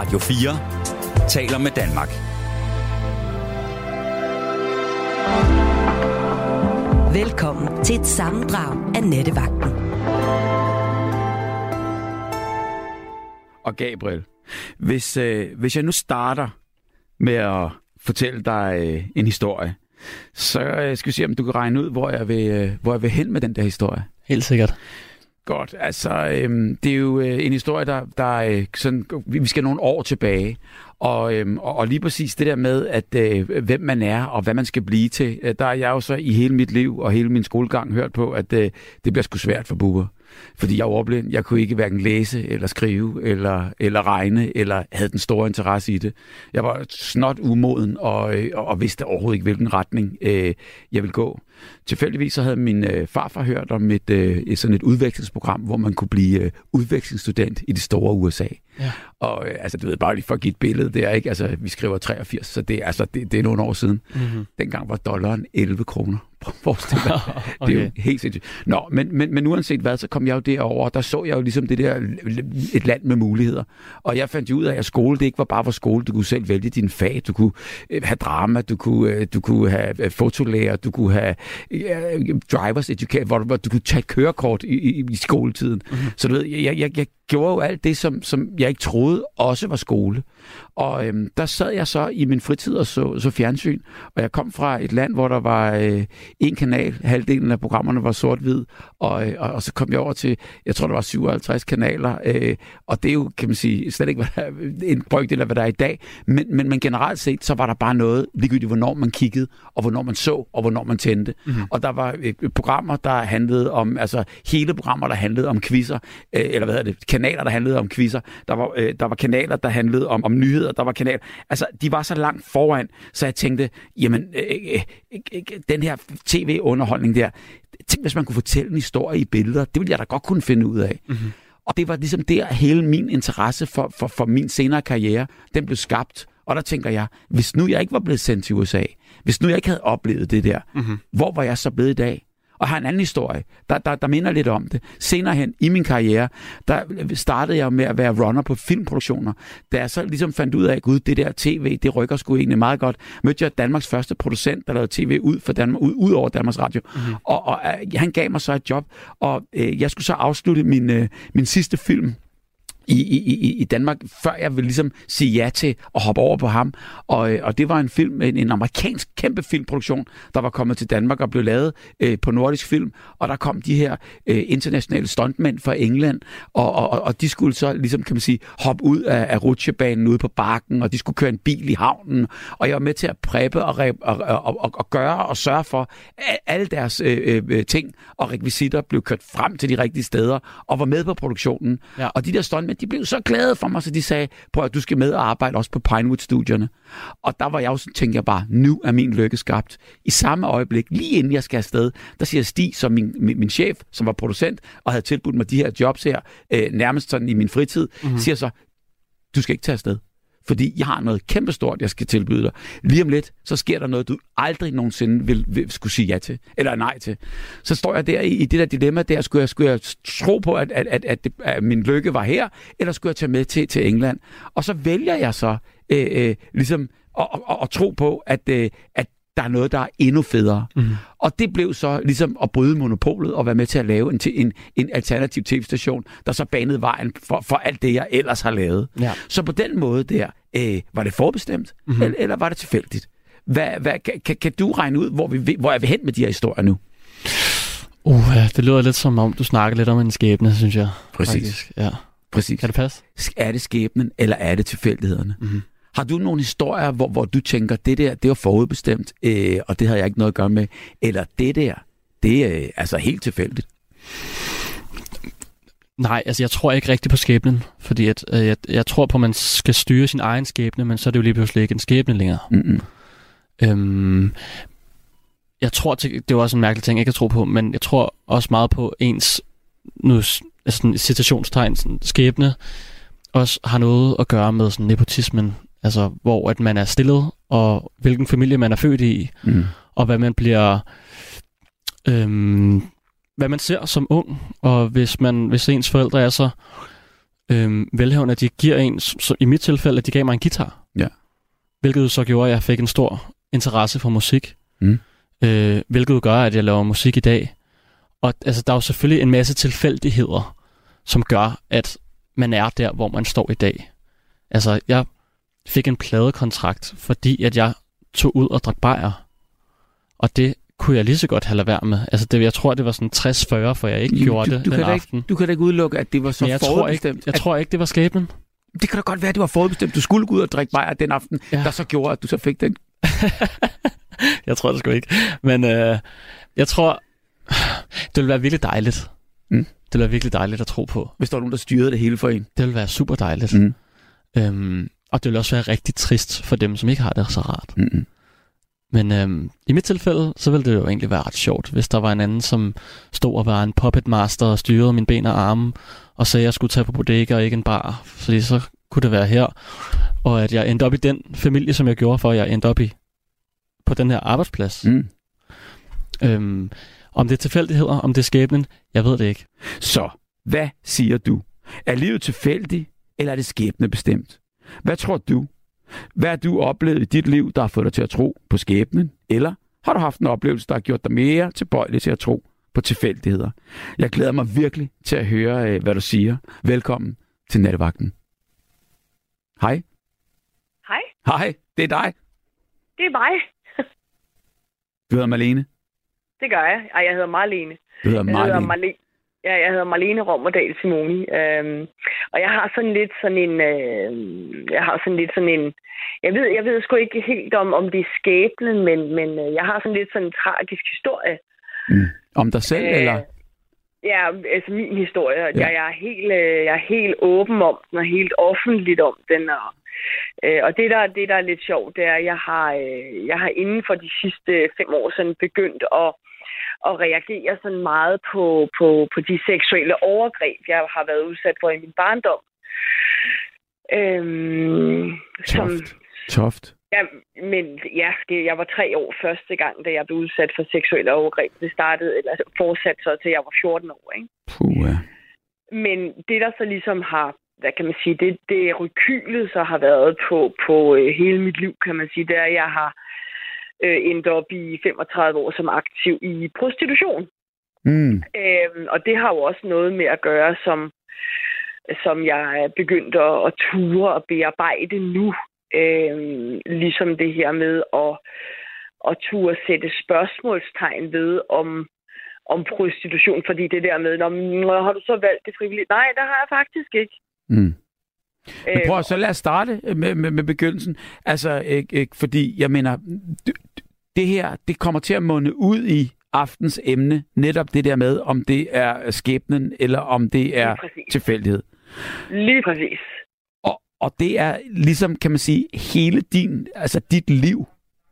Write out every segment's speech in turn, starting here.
Radio 4 taler med Danmark. Velkommen til et sammendrag af Nettevagten. Og Gabriel, hvis, øh, hvis jeg nu starter med at fortælle dig øh, en historie, så øh, skal vi se, om du kan regne ud, hvor jeg vil, øh, hvor jeg vil hen med den der historie. Helt sikkert. Godt, altså øhm, det er jo øh, en historie, der, der øh, sådan, vi skal nogle år tilbage, og, øhm, og, og lige præcis det der med, at øh, hvem man er og hvad man skal blive til, øh, der er jeg jo så i hele mit liv og hele min skolegang hørt på, at øh, det bliver sgu svært for buber. Fordi jeg er ordblind. Jeg kunne ikke hverken læse eller skrive eller, eller regne, eller havde den store interesse i det. Jeg var snot umoden og, øh, og vidste overhovedet ikke, hvilken retning øh, jeg ville gå. Tilfældigvis så havde min øh, farfar hørt om et, øh, et, sådan et udvekslingsprogram, hvor man kunne blive øh, udvekslingsstudent i det store USA. Ja. Og øh, altså, du ved, bare lige for at give et billede der, ikke? Altså, vi skriver 83, så det, altså, det, det er nogle år siden. Mm-hmm. Dengang var dollaren 11 kroner. Prøv at forestille dig. okay. Det er jo helt sindssygt. Nå, men, men, men uanset hvad, så kom jeg jo derover, og der så jeg jo ligesom det der, et land med muligheder. Og jeg fandt jo ud af, at skole, det ikke var bare for skole. Du kunne selv vælge din fag. Du kunne øh, have drama, du kunne, øh, du kunne have øh, fotolærer, du kunne have uh, drivers education, hvor, hvor du kunne tage kørekort i, i, i skoletiden. Mm-hmm. Så du ved, jeg, jeg, jeg gjorde jo alt det, som, som jeg ikke troede også var skole. Og øhm, der sad jeg så i min fritid og så, så fjernsyn, og jeg kom fra et land, hvor der var øh, en kanal, halvdelen af programmerne var sort-hvid, og, øh, og, og så kom jeg over til, jeg tror, der var 57 kanaler, øh, og det er jo, kan man sige, slet ikke hvad der, en brøkdel af, hvad der er i dag, men, men, men generelt set, så var der bare noget, ligegyldigt hvornår man kiggede, og hvornår man så, og hvornår man tændte. Mm-hmm. Og der var øh, programmer, der handlede om, altså hele programmer, der handlede om quizzer, øh, eller hvad hedder det, kanaler, der handlede om quizzer. Der var, øh, der var kanaler, der handlede om, om nyheder. Der var kanaler. Altså, de var så langt foran, så jeg tænkte, jamen, øh, øh, øh, den her tv-underholdning der, tænk, hvis man kunne fortælle en historie i billeder, det ville jeg da godt kunne finde ud af. Mm-hmm. Og det var ligesom der, hele min interesse for, for, for min senere karriere, den blev skabt. Og der tænker jeg, hvis nu jeg ikke var blevet sendt til USA, hvis nu jeg ikke havde oplevet det der, mm-hmm. hvor var jeg så blevet i dag? Og har en anden historie, der, der, der minder lidt om det. Senere hen i min karriere, der startede jeg med at være runner på filmproduktioner. Da jeg så ligesom fandt ud af, gud, det der tv, det rykker sgu egentlig meget godt, mødte jeg Danmarks første producent, der lavede tv ud, for Danmark, ud, ud over Danmarks Radio. Mm-hmm. Og, og øh, han gav mig så et job, og øh, jeg skulle så afslutte min, øh, min sidste film, i, i, i Danmark, før jeg ville ligesom sige ja til at hoppe over på ham. Og, øh, og det var en film, en, en amerikansk kæmpe filmproduktion, der var kommet til Danmark og blev lavet øh, på nordisk film. Og der kom de her øh, internationale stuntmænd fra England, og, og, og de skulle så ligesom, kan man sige, hoppe ud af, af rutsjebanen ude på bakken, og de skulle køre en bil i havnen. Og jeg var med til at præppe og, og, og, og, og gøre og sørge for, at alle deres øh, øh, ting og rekvisitter blev kørt frem til de rigtige steder, og var med på produktionen. Ja. Og de der stuntmænd, de blev så glade for mig, så de sagde, prøv at du skal med og arbejde også på Pinewood-studierne. Og der var jeg også, tænkte jeg bare, nu er min lykke skabt. I samme øjeblik, lige inden jeg skal afsted, der siger Stig, som min, min, min chef, som var producent, og havde tilbudt mig de her jobs her, øh, nærmest sådan i min fritid, mm-hmm. siger så, du skal ikke tage afsted fordi jeg har noget kæmpestort, jeg skal tilbyde dig. Lige om lidt, så sker der noget, du aldrig nogensinde vil, vil skulle sige ja til, eller nej til. Så står jeg der i, i det der dilemma der, skulle jeg, skulle jeg tro på, at, at, at, at, det, at min lykke var her, eller skulle jeg tage med til, til England? Og så vælger jeg så øh, øh, ligesom at, at, at tro på, at, øh, at der er noget, der er endnu federe. Mm. Og det blev så ligesom at bryde monopolet og være med til at lave en, en, en alternativ tv-station, der så banede vejen for, for alt det, jeg ellers har lavet. Ja. Så på den måde der, øh, var det forbestemt, mm-hmm. eller, eller var det tilfældigt? Hvad, hvad, kan, kan du regne ud, hvor, vi, hvor er vi hen med de her historier nu? Uh, det lyder lidt som om, du snakker lidt om en skæbne, synes jeg. Præcis. Faktisk. Ja. Præcis. Kan det passe? Er det skæbnen, eller er det tilfældighederne? Mm-hmm. Har du nogle historier, hvor, hvor du tænker, det der, det var forudbestemt, øh, og det havde jeg ikke noget at gøre med, eller det der, det er øh, altså helt tilfældigt? Nej, altså jeg tror ikke rigtigt på skæbnen, fordi at, øh, jeg, jeg tror på, at man skal styre sin egen skæbne, men så er det jo lige pludselig ikke en skæbne længere. Mm-hmm. Øhm, jeg tror, det, er også en mærkelig ting, ikke at tro på, men jeg tror også meget på ens nu, altså, citationstegn, sådan, skæbne, også har noget at gøre med sådan, nepotismen, altså hvor at man er stillet, og hvilken familie man er født i, mm. og hvad man bliver... Øhm, hvad man ser som ung, og hvis man hvis ens forældre er så øh, velhavende, at de giver en, så i mit tilfælde, at de gav mig en guitar. Ja. Hvilket så gjorde, at jeg fik en stor interesse for musik. Mm. Øh, hvilket gør, at jeg laver musik i dag. Og altså, der er jo selvfølgelig en masse tilfældigheder, som gør, at man er der, hvor man står i dag. Altså, jeg fik en pladekontrakt, fordi at jeg tog ud og drak bajer. Og det kunne jeg lige så godt have lade være med. Altså, det, jeg tror, det var sådan 60-40, for jeg ikke Jo, gjorde du, det du, den kan aften. ikke, du kan da ikke udelukke, at det var så Men jeg tror, ikke, forudbestemt. jeg at- tror ikke, det var skæbnen. Det kan da godt være, at det var forudbestemt. Du skulle gå ud og drikke bajer den aften. Ja. der så gjorde, at du så fik den. jeg tror det sgu ikke. Men øh, jeg tror, det ville være virkelig dejligt. Mm. Det ville være virkelig dejligt at tro på. Hvis der var nogen, der styrede det hele for en. Det ville være super dejligt. Mm. Øhm, og det ville også være rigtig trist for dem, som ikke har det så rart. Mm-mm. Men øhm, i mit tilfælde, så ville det jo egentlig være ret sjovt, hvis der var en anden, som stod og var en puppet master og styrede mine ben og arme, og sagde, at jeg skulle tage på bodega og ikke en bar, fordi så kunne det være her. Og at jeg endte op i den familie, som jeg gjorde, for at jeg endte op i på den her arbejdsplads. Mm. Øhm, om det er tilfældigheder, om det er skæbnen, jeg ved det ikke. Så, hvad siger du? Er livet tilfældigt, eller er det skæbne bestemt? Hvad tror du? Hvad har du oplevet i dit liv, der har fået dig til at tro på skæbnen? Eller har du haft en oplevelse, der har gjort dig mere tilbøjelig til at tro på tilfældigheder? Jeg glæder mig virkelig til at høre, øh, hvad du siger. Velkommen til Nattevagten. Hej. Hej, Hej, det er dig. det er mig. Du hedder Malene. Det gør jeg. Ej, jeg hedder Marlene. Du hedder Jeg hedder Marlene. Ja, jeg hedder Marlene Rommerdal Simoni. Øhm, og jeg har sådan lidt sådan en... Øh, jeg har sådan lidt sådan en... Jeg ved, jeg ved sgu ikke helt om, om det er skæbnen, men, men øh, jeg har sådan lidt sådan en tragisk historie. Mm. Om dig selv, Øh, eller? Ja, altså min historie. Ja. Jeg, jeg, er helt, øh, jeg er helt åben om den, og helt offentligt om den. Og, øh, og det, der, det, der er lidt sjovt, det er, at jeg har, øh, jeg har inden for de sidste fem år sådan begyndt at, at reagere sådan meget på, på, på de seksuelle overgreb, jeg har været udsat for i min barndom. Øhm, som, Toft. Toft. Ja, men ja, det, jeg var tre år første gang, da jeg blev udsat for seksuelle overgreb. Det startede, eller fortsatte så til jeg var 14 år, ikke? Puh, ja. Men det, der så ligesom har, hvad kan man sige, det, det rekylet så har været på, på øh, hele mit liv, kan man sige, det er, at jeg har øh, endt op i 35 år som aktiv i prostitution. Mm. Øhm, og det har jo også noget med at gøre, som, som jeg er begyndt at, at ture og bearbejde nu. Øhm, ligesom det her med at, at ture sætte spørgsmålstegn ved, om, om prostitution. Fordi det der med, når, har du så valgt det frivilligt? Nej, det har jeg faktisk ikke. Mm. Men Øhm, prøv at så lad os starte med, med, med begyndelsen. Altså, ikke, ikke, fordi jeg mener, det her, det kommer til at munde ud i aftens emne, netop det der med, om det er skæbnen, eller om det er Lige tilfældighed. Lige præcis. Og, og det er ligesom, kan man sige, hele din, altså dit liv.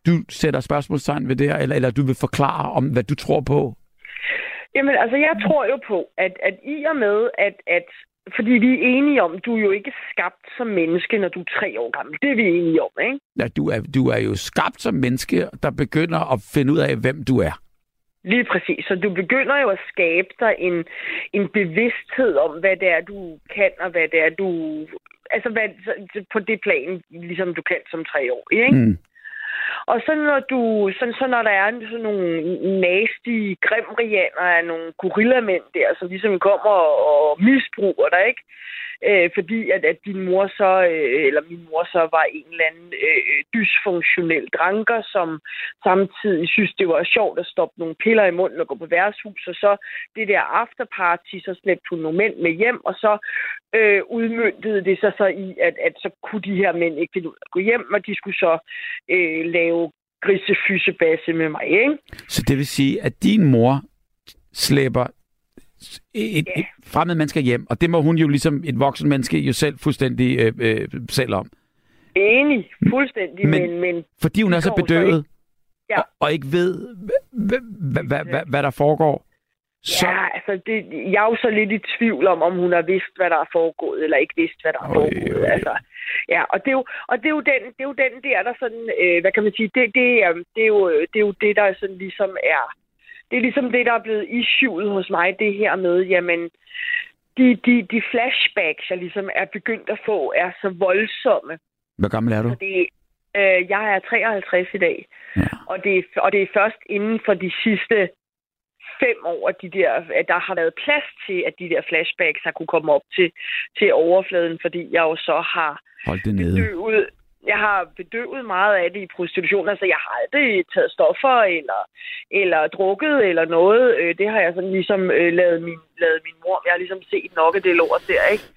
Du sætter spørgsmålstegn ved det her, eller, eller du vil forklare om, hvad du tror på. Jamen, altså, jeg tror jo på, at, at i og med, at, at fordi vi er enige om, du er jo ikke skabt som menneske, når du er tre år gammel. Det er vi enige om, ikke? Ja, du, er, du er jo skabt som menneske, der begynder at finde ud af, hvem du er. Lige præcis. Så du begynder jo at skabe dig en, en bevidsthed om, hvad det er, du kan, og hvad det er, du... Altså, hvad, på det plan, ligesom du kan som tre år, ikke? Mm. Og så når, du, så, så når der er sådan nogle nasty grimrianer af nogle gorillamænd der, som ligesom kommer og, og misbruger dig, ikke? Øh, fordi at, at din mor så, øh, eller min mor så var en eller anden øh, dysfunktionel dranker, som samtidig synes, det var sjovt at stoppe nogle piller i munden og gå på værtshus, og så det der afterparty, så slæbte hun nogle mænd med hjem, og så øh, udmyndtede det sig så i, at, at så kunne de her mænd ikke finde ud af at gå hjem, og de skulle så øh, lave grisefysebasse med mig, ikke? Så det vil sige, at din mor slæber et, et fremmed menneske hjem, og det må hun jo ligesom et voksen menneske jo selv fuldstændig øh, øh, selv om. Enig, fuldstændig, Men- men, men, Fordi hun er så bedøvet, Ja. og, og ikke ved, hvad, der foregår. Så, ja, altså, det, jeg er jo så lidt i tvivl om, om hun har vidst, hvad der er foregået, eller ikke vidst, hvad der er foregået. oj. Altså, ja, og det er jo, og det er jo den, det er jo den der, der sådan, øh, hvad kan man sige, det, det, er, det, er jo, det er jo det, der sådan ligesom er, det er ligesom det, der er blevet issuet hos mig, det her med, jamen, de, de, de flashbacks, jeg ligesom er begyndt at få, er så voldsomme. Hvor gammel er du? Det, øh, jeg er 53 i dag, Ja. og, det, er- og det er først inden for de sidste fem år, at, de der, at der har været plads til, at de der flashbacks har kunne komme op til, til overfladen, fordi jeg jo så har Hold det nede. bedøvet, jeg har bedøvet meget af det i prostitution. Altså, jeg har aldrig taget stoffer eller, eller drukket eller noget. Øh, Det har jeg sådan ligesom øh, lavet, min, lavet min mor. Jeg har ligesom set nok af det lort der, ikke?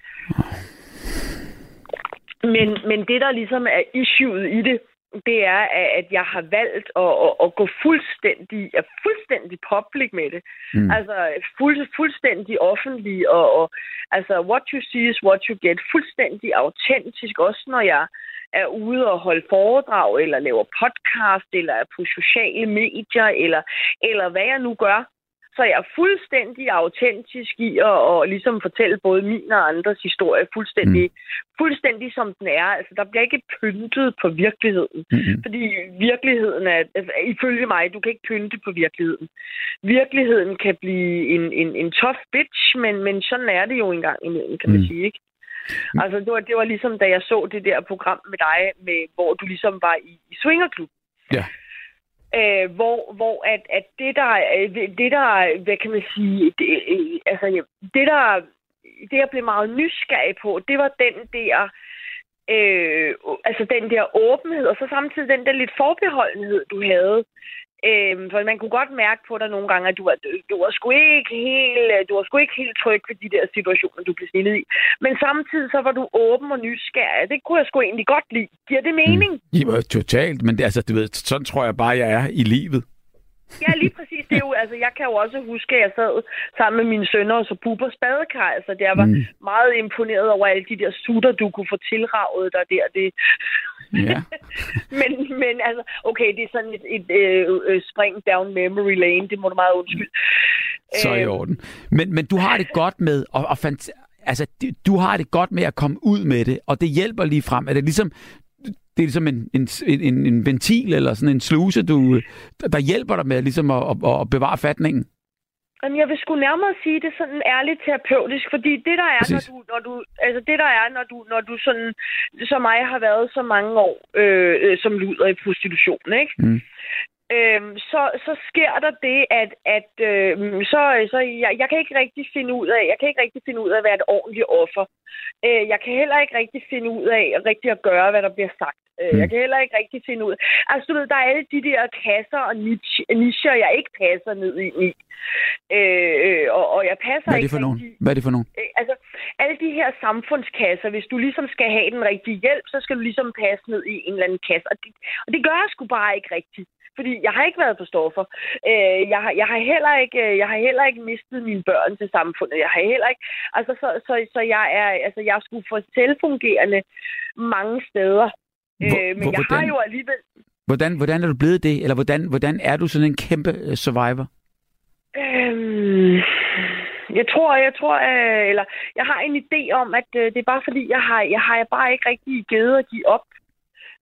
Men, men det, der ligesom er issueet i det, det er, at at jeg har valgt at, at, at gå fuldstændig, er fuldstændig public med det. Mm. Altså fuld, fuldstændig offentlig, og, og altså what you see is what you get. Fuldstændig autentisk, også når jeg er ude og holde foredrag, eller laver podcast, eller er på sociale medier, eller, eller hvad jeg nu gør. Så jeg er fuldstændig autentisk i at, og ligesom fortælle både min og andres historie fuldstændig, mm. fuldstændig som den er. Altså, der bliver ikke pyntet på virkeligheden. Mm-hmm. Fordi virkeligheden er, ifølge mig, du kan ikke pynte på virkeligheden. Virkeligheden kan blive en, en, en tough bitch, men, men sådan er det jo engang imellem, kan man Mm. sige, ikke? Altså, det var, det var ligesom, da jeg så det der program med dig, med, hvor du ligesom var i, i swingerklub. Ja. Øh, hvor, hvor at, at det der, øh, det der, hvad kan man sige, det, øh, altså, det der, det jeg blev meget nysgerrig på, det var den der, øh, altså den der åbenhed, og så samtidig den der lidt forbeholdenhed, du havde. Øhm, for man kunne godt mærke på dig nogle gange, at du var, du var, sgu ikke helt, du var sgu ikke helt tryg ved de der situationer, du blev stillet i. Men samtidig så var du åben og nysgerrig. Det kunne jeg sgu egentlig godt lide. Giver det mening? Mm. Ja, totalt, men det, altså, du ved, sådan tror jeg bare, jeg er i livet. Ja, lige præcis. Det er jo, altså, jeg kan jo også huske, at jeg sad sammen med mine sønner og så Bubber Spadekar. Altså, jeg var Mm. mm. meget imponeret over alle de der sutter, du kunne få tilraget dig der. Det, Ja. men, men altså, okay, det er sådan et, et øh, øh, spring down memory lane. Det må du meget undskylde. Så i Øhm, orden. Men, men du har det godt med, og, og fant- altså, du har det godt med at komme ud med det, og det hjælper lige frem. Er det ligesom, det er ligesom en, en, en, en ventil eller sådan en sluse, du, der hjælper dig med ligesom at, at, at bevare fatningen? Jamen, jeg vil sgu nærmere sige det sådan ærligt terapeutisk, fordi det der er, når Præcis. du, når du, altså det der er, når du, når du sådan, som mig har været så mange år øh, øh, som luder i prostitution, ikke? Mm. Øhm, så, så sker der det, at, at øh, så, så jeg, jeg kan ikke rigtig finde ud af, jeg kan ikke rigtig finde ud af at være et ordentligt offer. Øh, jeg kan heller ikke rigtig finde ud af rigtig at gøre, hvad der bliver sagt. Øh, Mm. Jeg kan heller ikke rigtig finde ud af... Altså, du ved, der er alle de der kasser og nicher, jeg ikke passer ned i. Øh, øh, og, og jeg passer Hvad er det ikke for nogen? rigtig... Hvad er det for nogen? Øh, altså, alle de her samfundskasser, hvis du ligesom skal have den rigtige hjælp, så skal du ligesom passe ned i en eller anden kasse. Og det, og det gør jeg sgu bare ikke rigtigt. Fordi jeg har ikke været på stoffer. Øh, jeg, har, jeg, har heller ikke, øh, jeg har heller ikke mistet mine børn til samfundet. Jeg har heller ikke... Altså, så, så, så jeg er, altså, jeg sgu for selvfungerende mange steder. Hvor- øh, men hvor- jeg har hvordan- jo alligevel... Hvordan, hvordan er du blevet det? Eller hvordan, hvordan er du sådan en kæmpe øh, survivor? Øhm, jeg tror, jeg tror, øh, eller jeg har en idé om, at øh, det er bare fordi, jeg har, jeg har bare ikke rigtig givet at give op.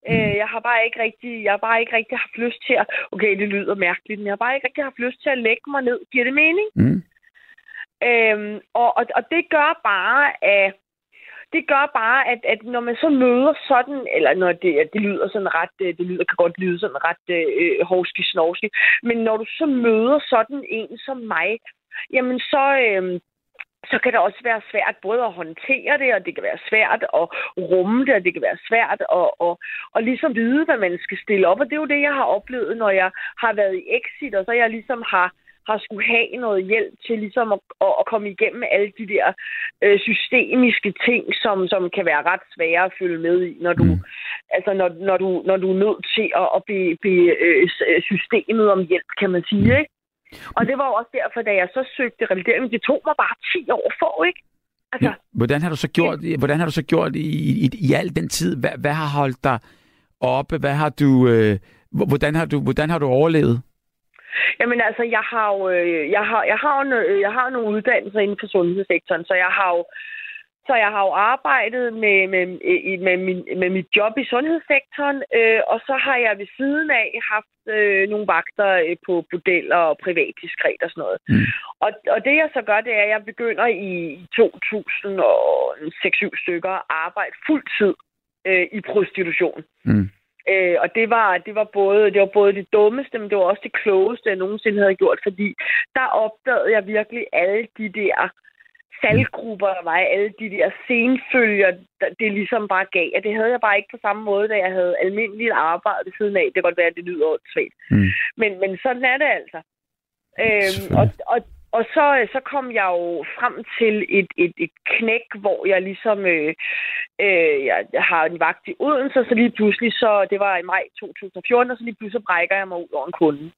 Øh, jeg har bare ikke rigtig, jeg har bare ikke rigtig haft lyst til at, okay, det lyder mærkeligt, men jeg har bare ikke rigtig haft lyst til at lægge mig ned. Giver det mening? Mm. Øhm, og, og, og det gør bare, at det gør bare, at, at når man så møder sådan, eller når det, det lyder sådan ret, øh, det lyder, kan godt lyde sådan ret øh, hovski snovski, men når du så møder sådan en som mig, jamen så, øh, så kan det også være svært både at håndtere det, og det kan være svært at rumme det, og det kan være svært at, at, at ligesom vide, hvad man skal stille op. Og det er jo det, jeg har oplevet, når jeg har været i exit, og så jeg ligesom har har skulle have noget hjælp til ligesom at, at, at komme igennem alle de der øh, systemiske ting, som, som kan være ret svære at følge med i, når du, Mm. altså når, når, du, når du er nødt til at, at bede, bede øh, systemet om hjælp, kan man sige, ikke? Og det var også derfor, da jeg så søgte revalidering, det tog mig bare 10 år for, ikke? Altså, Ja. Hvordan har du så gjort, hvordan har du så gjort i, i, i al den tid? Hvad, hvad har holdt dig oppe? Hvad har du, øh, hvordan, har du, hvordan har du overlevet? Jamen altså, jeg har jo, øh, jeg har, jeg har, nø- jeg har nogle uddannelser inden for sundhedssektoren, så jeg har jo, Så jeg har jo arbejdet med, med, med, min, med mit job i sundhedssektoren, øh, og så har jeg ved siden af haft øh, nogle vagter øh, på bordeller og privat diskret og sådan noget. Mm. Og, og det jeg så gør, det er, at jeg begynder i 2006-7 stykker at arbejde fuld tid øh, i prostitution. Mm. Øh, og det var, det, var både, det var både det dummeste, men det var også det klogeste, jeg nogensinde havde gjort, fordi der opdagede jeg virkelig alle de der faldgrupper, der var alle de der senfølger, det ligesom bare gav. Og det havde jeg bare ikke på samme måde, da jeg havde almindeligt arbejde ved siden af. Det kan godt være, at det lyder svært. Mm. Men, men sådan er det altså. Øhm, og, og, og så, så kom jeg jo frem til et, et, et knæk, hvor jeg ligesom øh, øh, jeg har en vagt i Odense, så lige pludselig, så det var i maj 2014, og så lige pludselig brækker jeg mig ud over en kunde.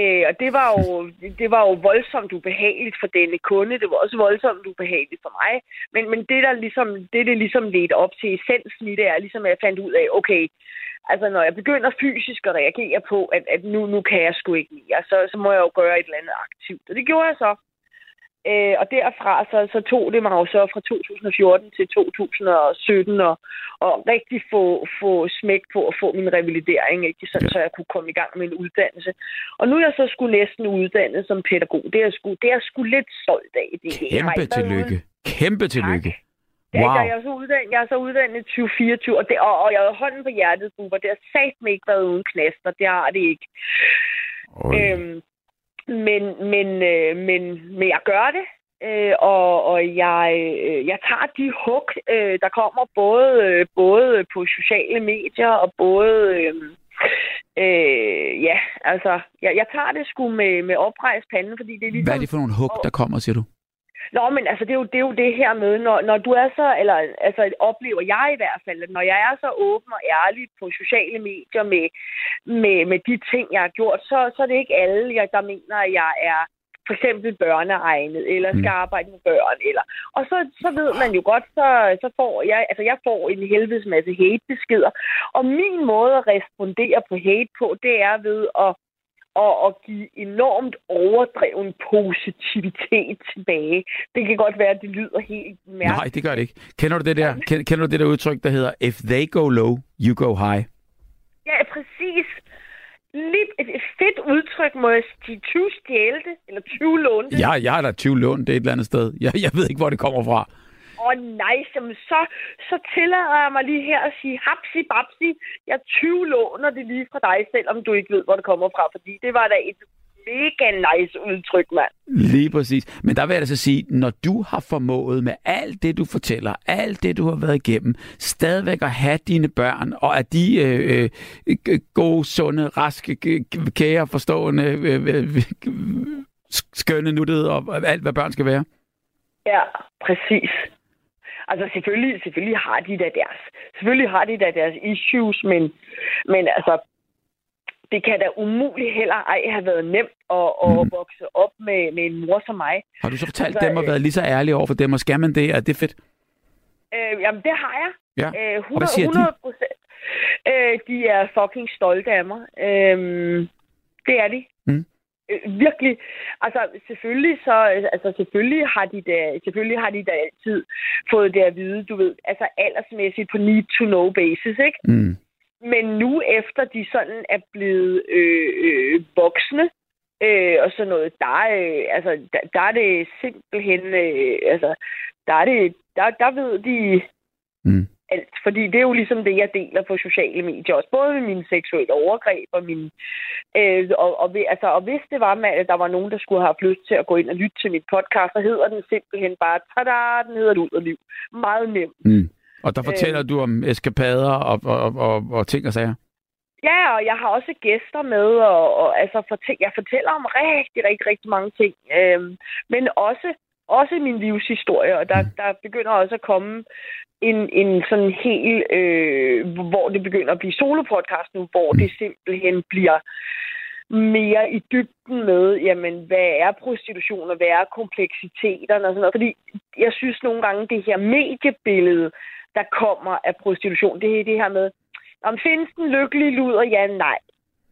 Øh, og det var, jo, det var jo voldsomt ubehageligt for denne kunde. Det var også voldsomt ubehageligt for mig. Men, men det, der ligesom, det, det ligesom ledte op til essensen i det, er ligesom, at jeg fandt ud af, okay, altså når jeg begynder fysisk at reagere på, at, at nu, nu kan jeg sgu ikke mere, så, så må jeg jo gøre et eller andet aktivt. Og det gjorde jeg så. Øh, og derfra så, så tog det mig jo så fra 2014 til 2017 og, og rigtig få, få smæk på at få min revalidering, ikke? Sådan, ja. så jeg kunne komme i gang med en uddannelse. Og nu er jeg så skulle næsten uddannet som pædagog. Det er sgu, det er sgu lidt stolt af. Det Kæmpe tillykke. Kæmpe tillykke. Wow. Ja, jeg, er så uddannet, jeg er så uddannet 2024, og, det, og, og jeg har hånden på hjertet, Bubber. Det har sagt mig ikke været uden knaster. Det har det ikke. Øhm, men, men, øh, men, men jeg gør det, øh, og, og jeg, øh, jeg tager de hug, øh, der kommer både, øh, både på sociale medier og både... Øh, øh, ja, altså, jeg, jeg tager det sgu med, med oprejst pande, fordi det er ligesom... Hvad er det for nogle hug, der kommer, siger du? Nå, men altså, det er jo det, er jo det her med, når, når du er så, eller altså, oplever jeg i hvert fald, at når jeg er så åben og ærlig på sociale medier med, med, med de ting, jeg har gjort, så, så er det ikke alle, jeg, der mener, at jeg er for eksempel børneegnet, eller skal mm. arbejde med børn, eller... Og så, så ved man jo godt, så, så får jeg... Altså, jeg får en helvedes masse hate-beskeder, og min måde at respondere på hate på, det er ved at og, og give enormt overdreven positivitet tilbage. Det kan godt være, at det lyder helt mærkeligt. Nej, det gør det ikke. Kender du det der, kender du det der udtryk, der hedder, if they go low, you go high? Ja, præcis. Lidt et, et fedt udtryk, må jeg sige 20 stjæle det, eller 20 låne det. Ja, jeg har da 20 lån det et eller andet sted. Jeg, jeg ved ikke, hvor det kommer fra åh oh, nice, Jamen, så, så tillader jeg mig lige her at sige, hapsi babsi, jeg 20 låner det lige fra dig, selvom du ikke ved, hvor det kommer fra, fordi det var da et mega nice udtryk, mand. Lige præcis. Men der vil jeg altså sige, når du har formået med alt det, du fortæller, alt det, du har været igennem, stadigvæk at have dine børn, og at de øh, øh, gode, sunde, raske, kære, forstående, øh, øh, skønne, nuttede og alt, hvad børn skal være. Ja, præcis. Altså selvfølgelig, selvfølgelig har de da deres, selvfølgelig har de da deres issues, men, men altså, det kan da umuligt heller ej have været nemt at, at mm. vokse op med, med en mor som mig. Har du så fortalt altså, dem og været lige så ærlig over for dem, og skal man det? Er det fedt? Øh, jamen, det har jeg. Ja. Øh, 100, og hvad siger 100 procent. Øh, de er fucking stolte af mig. Øh, det er de. Mm øh, virkelig, altså selvfølgelig så, altså selvfølgelig har de da, selvfølgelig har de da altid fået det at vide, du ved, altså aldersmæssigt på need to know basis, ikke? Mm. Men nu efter de sådan er blevet øh, øh, voksne, øh, og sådan noget, der, øh, altså, der, der er det simpelthen, øh, altså, der er det, der, der ved de, mm alt. Fordi det er jo ligesom det, jeg deler på sociale medier også. Både med mine seksuelle overgreb og min... Øh, og, og, altså, og hvis det var, at der var nogen, der skulle have lyst til at gå ind og lytte til mit podcast, så hedder den simpelthen bare, tada, den hedder ud af liv. Meget nemt. Mm. Og der fortæller øh, du om eskapader og, og, og, og ting og sager? Ja, og jeg har også gæster med, og, og altså fortæ- jeg fortæller om rigtig, rigtig, rigtig mange ting. Øhm, men også også min livshistorie, og der, mm. der begynder også at komme en, en sådan helt, øh, hvor det begynder at blive solopodcast nu, hvor det simpelthen bliver mere i dybden med, jamen, hvad er prostitution, og hvad er kompleksiteterne og sådan noget. Fordi jeg synes nogle gange, det her mediebillede, der kommer af prostitution, det er det her med, om findes den lykkelige luder? Ja, nej.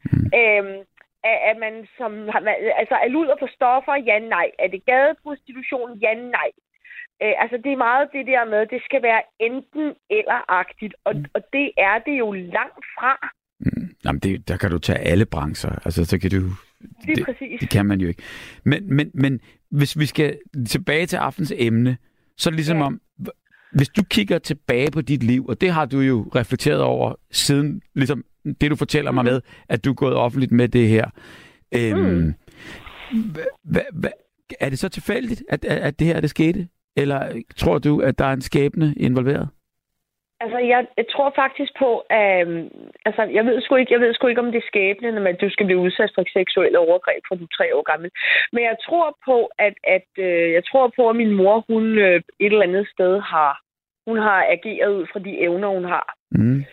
Mm. Øhm, er, er man som, altså er luder på stoffer? Ja, nej. Er det gadeprostitution? Ja, nej. Øh, altså, det er meget det der med, det skal være enten eller-agtigt, og, mm. og det er det jo langt fra. Mm. Jamen, det, der kan du tage alle brancher. Altså, så kan du... Det, det, præcis. det kan man jo ikke. Men, men, men hvis vi skal tilbage til aftens emne, så er det ligesom ja. om, hvis du kigger tilbage på dit liv, og det har du jo reflekteret over siden, ligesom det du fortæller mm. mig med, at du er gået offentligt med det her. Øhm, mm. hva, hva, er det så tilfældigt, at, at det her det skete? Eller tror du, at der er en skæbne involveret? Altså, jeg, jeg tror faktisk på, at... Øh, altså, jeg ved, sgu ikke, jeg ved sgu ikke, om det er skæbnen, at du skal blive udsat for seksuelle overgreb, for du er tre år gammel. Men jeg tror på, at, at øh, jeg tror på, at min mor, hun øh, et eller andet sted har, hun har ageret ud fra de evner, hun har. Mm.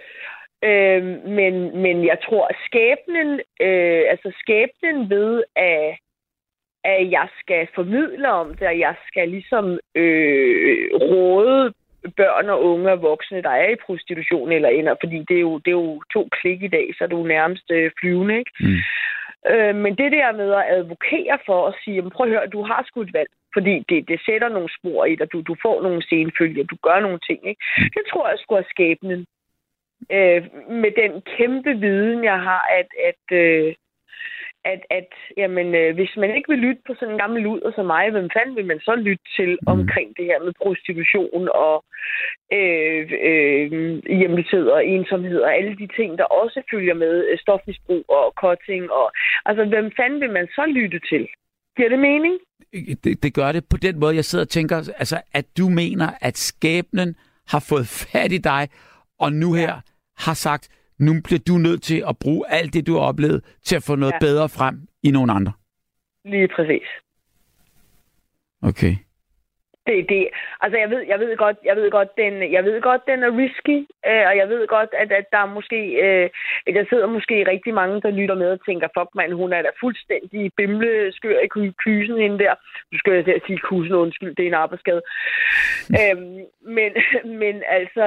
Øh, men, men jeg tror, at skæbnen, øh, altså skæbnen ved, at, at jeg skal formidle om det, og jeg skal ligesom øh, råde børn og unge og voksne, der er i prostitution eller ender, fordi det er jo, det er jo to klik i dag, så er du nærmest øh, flyvende, ikke? Mm. Øh, men det der med at advokere for at sige, prøv at høre, du har sgu et valg, fordi det, det sætter nogle spor i dig, du, du får nogle senfølger, du gør nogle ting, ikke? Mm. Det tror jeg skulle have skæbnen. Øh, med den kæmpe viden, jeg har, at, at øh, at, at jamen, øh, hvis man ikke vil lytte på sådan en gammel luder som mig, hvem fanden vil man så lytte til mm. omkring det her med prostitution og øh, øh, hjemløshed og ensomhed og alle de ting, der også følger med øh, stofmisbrug og cutting. Og, altså, hvem fanden vil man så lytte til? Giver det mening? Det, det gør det på den måde, jeg sidder og tænker, altså, at du mener, at skæbnen har fået fat i dig, og nu her har sagt, nu bliver du nødt til at bruge alt det, du har oplevet, til at få noget ja. bedre frem i nogle andre. Lige præcis. Okay det, det, altså jeg ved, jeg ved godt, jeg ved godt, den, jeg ved godt, den er risky, øh, og jeg ved godt, at, at der er måske, øh, der sidder måske rigtig mange, der lytter med og tænker, fuck mand, hun er da fuldstændig bimle skør i kysen hende der. Du skal jeg sige kusen, undskyld, det er en arbejdsskade. øhm, men, men altså,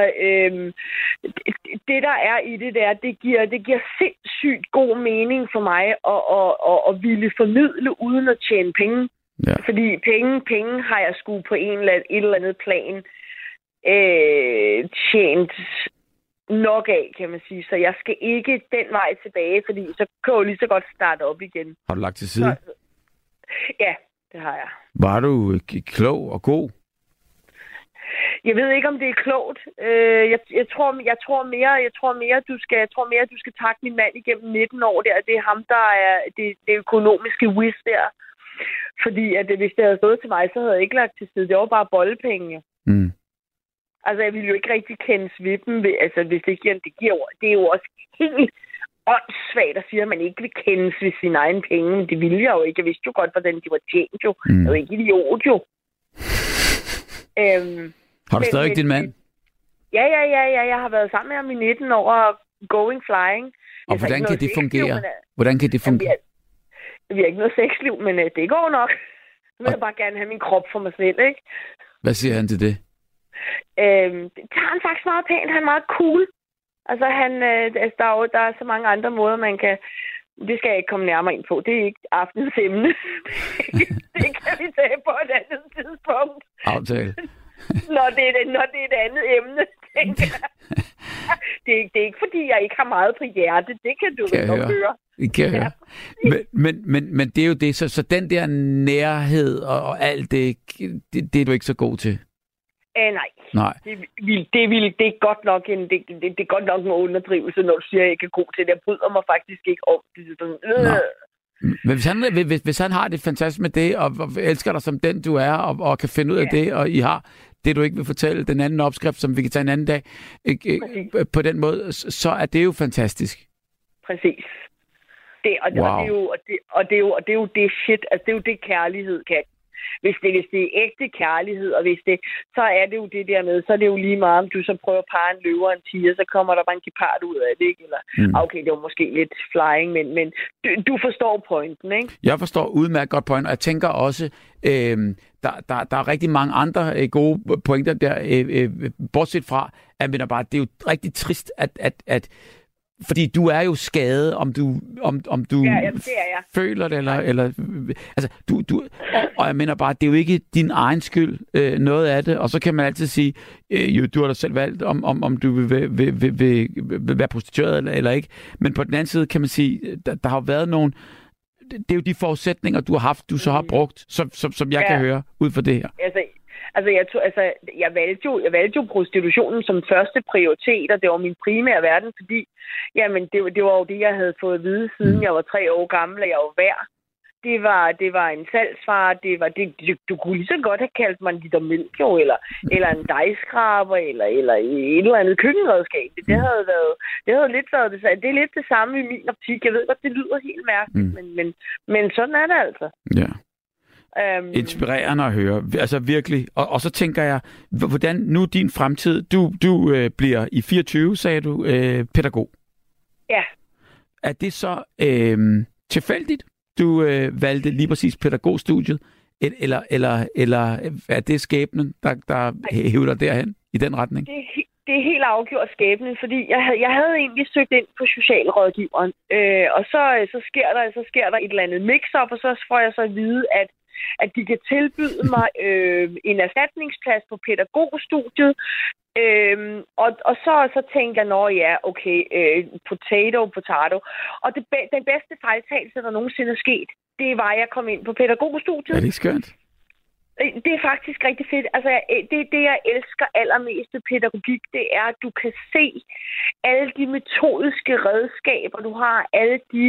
det, det, der er i det der, det giver, det giver sindssygt god mening for mig at, at, at, at ville formidle uden at tjene penge. Ja. Fordi penge, penge har jeg sgu på en eller, et eller andet plan øh, tjent nok af, kan man sige. Så jeg skal ikke den vej tilbage, fordi så kan jeg lige så godt starte op igen. Har du lagt til side? Så, ja, det har jeg. Var du øh, klog og god? Jeg ved ikke, om det er klogt. Øh, jeg, jeg, tror, jeg tror mere, jeg tror mere, du skal, jeg tror mere, du skal takke min mand igennem 19 år der. Det er ham, der er det, det økonomiske whiz der. Fordi at hvis det havde stået til mig, så havde jeg ikke lagt til side. Det var bare boldpenge. Mm. Altså, jeg ville jo ikke rigtig kende svippen. Ved, altså, hvis det giver, det giver det er jo også helt åndssvagt at sige, at man ikke vil kendes ved sin egen penge. Men det ville jeg jo ikke. Jeg vidste jo godt, hvordan de var tjent jo. Mm. Jeg var ikke idiot jo. øhm, har du men, stadig men, din mand? Ja, ja, ja, ja. Jeg har været sammen med ham i 19 år og going flying. Og altså, hvordan kan det fungere? Hvordan kan det fungere? Vi har ikke noget sexliv, men øh, det går nok. Nu vil jeg bare gerne have min krop for mig selv, ikke? Hvad siger han til det? Øhm, det tager han faktisk meget pænt. Han er meget cool. Altså, han, øh, altså, der, er jo, der er så mange andre måder, man kan... Det skal jeg ikke komme nærmere ind på. Det er ikke aftens emne. det kan vi tage på et andet tidspunkt. Aftale. når, det er, når det er et andet emne, tænker det, er, det er ikke, fordi jeg ikke har meget på hjerte. Det kan du kan nok høre. høre. Det kan jeg ja. høre. Men, men, men, men det er jo det, så, så den der nærhed og, og alt det, det, det er du ikke så god til? Æh, nej. Nej. Det, vil, det, vil, det, er godt nok en, det, det, det er godt nok en underdrivelse, når du siger, at jeg ikke er god til det. Jeg bryder mig faktisk ikke om det. Sådan, øh. Men hvis han, hvis, hvis han har det fantastisk med det, og, og elsker dig som den du er, og, og kan finde ud af ja. det, og I har det, du ikke vil fortælle, den anden opskrift, som vi kan tage en anden dag, ikke, på den måde, så er det jo fantastisk. Præcis. Det, og, wow. og, det er jo, og, det, og, det er jo, og det er jo det shit, altså det er jo det kærlighed kan. Hvis det, hvis det er ægte kærlighed, og hvis det, så er det jo det der med, så er det jo lige meget, om du så prøver at parre en løver en tiger, så kommer der bare en gepard ud af det, ikke? Eller, mm. okay, det var måske lidt flying, men, men du, du forstår pointen, ikke? Jeg forstår udmærket godt pointen, og jeg tænker også, øh, der, der, der er rigtig mange andre øh, gode pointer der, øh, øh, bortset fra, at men bare, det er jo rigtig trist, at, at, at fordi du er jo skadet, om du, om, om du Ja, ja, det er jeg. føler det, eller, eller altså, du, du, og, og jeg mener bare, det er jo ikke din egen skyld, øh, noget af det, og så kan man altid sige, øh, jo, du har da selv valgt, om, om, om du vil, vil, vil, vil, vil, vil være prostitueret eller, eller ikke, men på den anden side kan man sige, der, der har jo været nogle, det, det er jo de forudsætninger, du har haft, du så har brugt, som, som, som jeg Ja. kan høre ud fra det her. Altså, altså, jeg, tog, altså jeg, valgte jo, jeg valgte jo prostitutionen som første prioritet, og det var min primære verden, fordi jamen, det, var- det var jo det, jeg havde fået at vide, siden Mm. jeg var tre år gammel, og jeg var værd. Det var, det var en salgsfar, det var, det, du, du kunne lige så godt have kaldt mig en liter mælk, jo, eller, eller en dejskraber, eller, eller et eller andet køkkenredskab. Det, det havde været, det havde lidt været det, det er lidt det samme i min optik. Jeg ved godt, det lyder helt mærkeligt, Mm. mm. men, men, men sådan er det altså. Ja. Øhm, Inspirerende at høre. Altså virkelig. Og, og så tænker jeg, hvordan nu din fremtid, du, du øh, bliver i 24, sagde du, øh, pædagog. Ja. Er det så øh, tilfældigt, du øh, valgte lige præcis pædagogstudiet? El- Eller, eller, eller er det skæbnen, der, der hæver dig derhen i den retning? det, det er helt afgjort skæbnen, fordi jeg havde, jeg havde egentlig søgt ind på socialrådgiveren, øh, og så, øh, så, sker der, så sker der et eller andet mix-up, og så får jeg så at vide, at, at de kan tilbyde mig øh, en erstatningsplads på pædagogstudiet, Øhm, og, og så, så tænkte jeg, nå ja, okay, øh, potato, potato. Og det, den bedste fejltagelse, der nogensinde er sket, det var, at jeg kom ind på pædagogstudiet. Er det ikke skønt? Øh, Det er faktisk rigtig fedt. Altså, øh, det, det, jeg elsker allermest ved pædagogik, det er, at du kan se alle de metodiske redskaber, du har, alle de,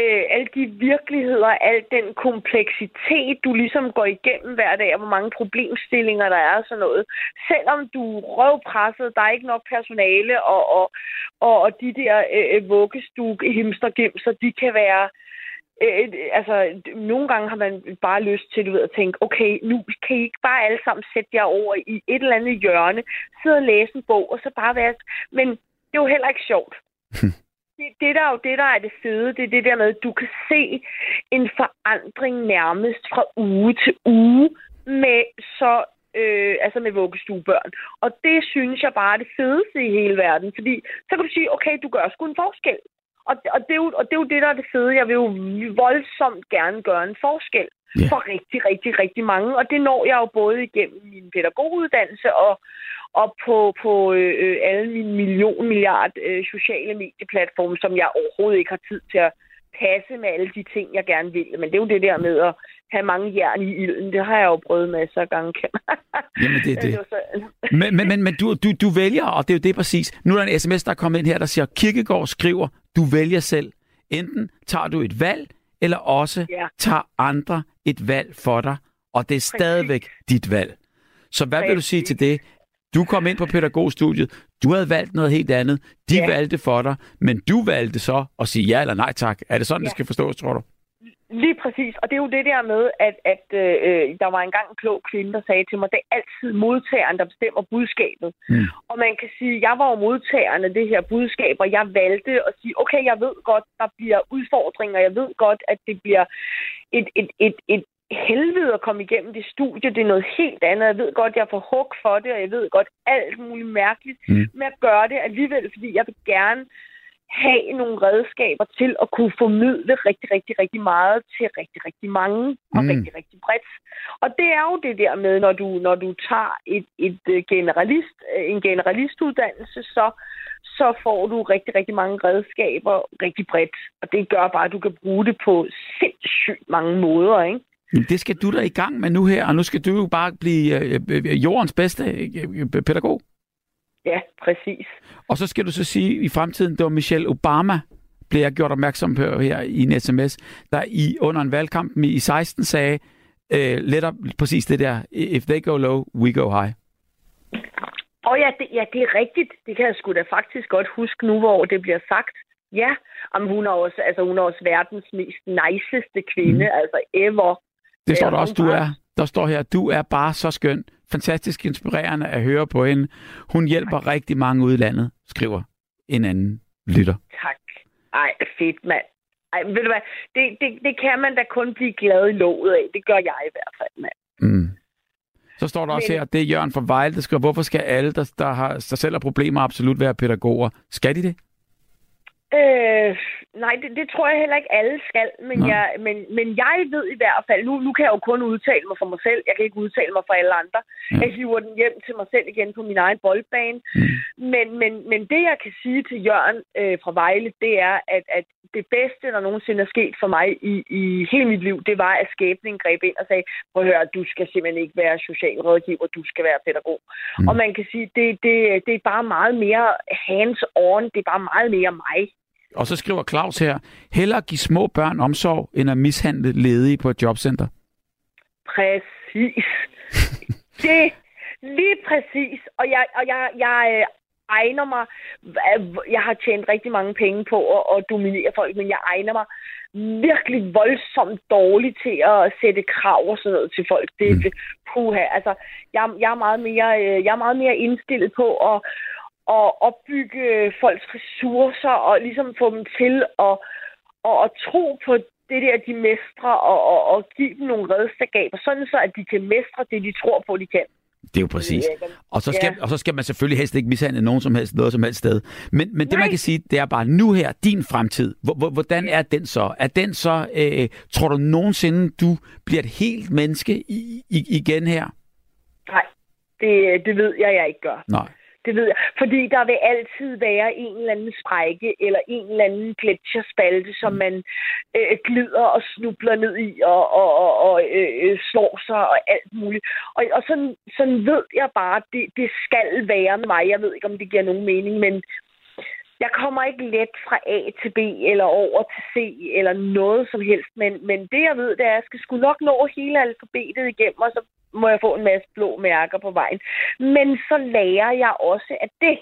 øh, alle de virkeligheder, al den kompleksitet, du ligesom går igennem hver dag, og hvor mange problemstillinger der er og sådan noget. Selvom du er røvpresset, der er ikke nok personale, og, og, og, og de der øh, øh vuggestue himstergimser, de kan være Øh, altså, nogle gange har man bare lyst til, du ved, at tænke, okay, nu kan I ikke bare alle sammen sætte jer over i et eller andet hjørne, sidde og læse en bog, og så bare være... Men det er jo heller ikke sjovt. det, det, der er jo det, der er det fede, det er det der med, at du kan se en forandring nærmest fra uge til uge med så øh, altså med vuggestuebørn. Og det synes jeg bare er det fedeste i hele verden, fordi så kan du sige, okay, du gør sgu en forskel. Og, og, det er jo, og det er jo det, der er det fede. Jeg vil jo voldsomt gerne gøre en forskel Ja. for rigtig, rigtig, rigtig mange. Og det når jeg jo både igennem min pædagoguddannelse og, og på, på øh, alle mine million milliard øh, sociale medieplatforme, som jeg overhovedet ikke har tid til at passe med alle de ting, jeg gerne vil. Men det er jo det der med at have mange jern i ilden. Det har jeg jo prøvet masser af gange. Jamen, det er det. Men, men, men, men du, du, du vælger, og det er jo det præcis. Nu er der en sms, der er kommet ind her, der siger, Kirkegaard skriver, du vælger selv. Enten tager du et valg, eller også Ja. tager andre et valg for dig, og det er stadigvæk dit valg. Så hvad vil du sige til det? Du kom ind på pædagogstudiet, du havde valgt noget helt andet, de Ja. valgte for dig, men du valgte så at sige ja eller nej tak. Er det sådan, det Ja. skal forstås, tror du? Lige præcis. Og det er jo det der med, at, at øh, der var engang en klog kvinde, der sagde til mig, det er altid modtageren, der bestemmer budskabet. Mm. Og man kan sige, jeg var jo modtageren af det her budskab, og jeg valgte at sige, okay, jeg ved godt, der bliver udfordringer, jeg ved godt, at det bliver et, et, et, et helvede at komme igennem det studie. Det er noget helt andet. Jeg ved godt, jeg får hug for det, og jeg ved godt alt muligt mærkeligt Mm. med at gøre det alligevel, fordi jeg vil gerne have nogle redskaber til at kunne formidle rigtig, rigtig, rigtig meget til rigtig, rigtig mange og Mm. rigtig, rigtig bredt. Og det er jo det der med, når du, når du tager et, et øh, generalist, øh, en generalistuddannelse, så, så får du rigtig, rigtig mange redskaber rigtig bredt. Og det gør bare, at du kan bruge det på sindssygt mange måder, ikke? Det skal du da i gang med nu her, og nu skal du jo bare blive øh, jordens bedste pædagog. Ja, præcis. Og så skal du så sige i fremtiden, det var Michelle Obama, blev jeg gjort opmærksom på her i en sms, der i under en valgkamp i 16 sagde, øh, lettere præcis det der, if they go low, we go high. Og ja det, ja, det er rigtigt. Det kan jeg sgu da faktisk godt huske nu, hvor det bliver sagt. Ja, Jamen, hun er også, altså, hun er også verdens mest niceste kvinde, mm. altså ever. Det står der hun også, du er. Der står her, du er bare så skøn. Fantastisk inspirerende at høre på hende. Hun hjælper rigtig mange ude i landet, skriver en anden lytter. Tak. Ej, fedt, mand. Ej, ved du hvad, det, det, det kan man da kun blive glad i låget af. Det gør jeg i hvert fald, mand. Mm. Så står der også Men- her, det er Jørgen fra Vejle, der skriver, hvorfor skal alle, der, der, har, der selv har problemer, absolut være pædagoger? Skal de det? Øh, nej, det, det tror jeg heller ikke alle skal, men jeg, men, men jeg ved i hvert fald, nu, nu kan jeg jo kun udtale mig for mig selv, jeg kan ikke udtale mig for alle andre. Ja. Jeg hiver den hjem til mig selv igen på min egen boldbane. Mm. Men, men, men det jeg kan sige til Jørgen øh, fra Vejle, det er, at, at det bedste, der nogensinde er sket for mig i, i hele mit liv, det var, at skæbningen greb ind og sagde, prøv at høre, du skal simpelthen ikke være socialrådgiver, du skal være pædagog. Mm. Og man kan sige, det, det, det er bare meget mere hands-on, det er bare meget mere mig. Og så skriver Claus her, hellere give små børn omsorg, end at mishandle ledige på et jobcenter. Præcis. det lige præcis. Og jeg, og jeg, jeg øh, egner mig, jeg har tjent rigtig mange penge på at, at dominere folk, men jeg egner mig virkelig voldsomt dårligt til at sætte krav og sådan noget til folk. Det, mm. det puha, altså, jeg, jeg, er meget mere, øh, jeg er meget mere indstillet på at, at opbygge folks ressourcer og ligesom få dem til at, at, at tro på det der, de mestrer, og, og, og give dem nogle redskaber, sådan så, at de kan mestre det, de tror på, de kan. Det er jo præcis. Og så, skal, ja. og så skal man selvfølgelig helst ikke mishandle nogen som helst, noget som helst sted. Men, men det, Nej. man kan sige, det er bare nu her, din fremtid. Hvordan er den så? Er den så, øh, tror du nogensinde, du bliver et helt menneske i, i, igen her? Nej, det, det ved jeg, jeg ikke gør. Nej. Det ved jeg. Fordi der vil altid være en eller anden sprække eller en eller anden gletsjerspalte, som man øh, glider og snubler ned i og, og, og, og øh, slår sig og alt muligt. Og, og sådan, sådan ved jeg bare, det, det skal være med mig. Jeg ved ikke, om det giver nogen mening, men jeg kommer ikke let fra A til B eller over til C eller noget som helst. Men, men det, jeg ved, det er, at jeg skal sgu nok nå hele alfabetet igennem, og så må jeg få en masse blå mærker på vejen. Men så lærer jeg også af det.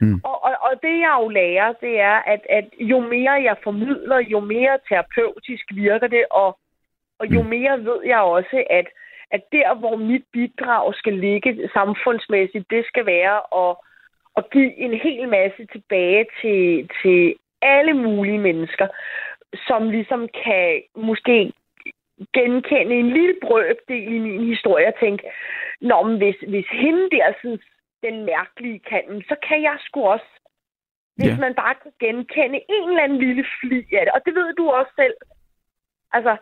Mm. Og, og, og det jeg jo lærer, det er, at, at jo mere jeg formidler, jo mere terapeutisk virker det, og, og jo mm. mere ved jeg også, at, at der, hvor mit bidrag skal ligge samfundsmæssigt, det skal være at, at give en hel masse tilbage til, til alle mulige mennesker, som ligesom kan måske genkende en lille brøkdel i min historie og tænke, Nå, men hvis, hvis hende der synes, den mærkelige kan, så kan jeg sgu også. Hvis ja. man bare kan genkende en eller anden lille fli af det. Og det ved du også selv. Altså,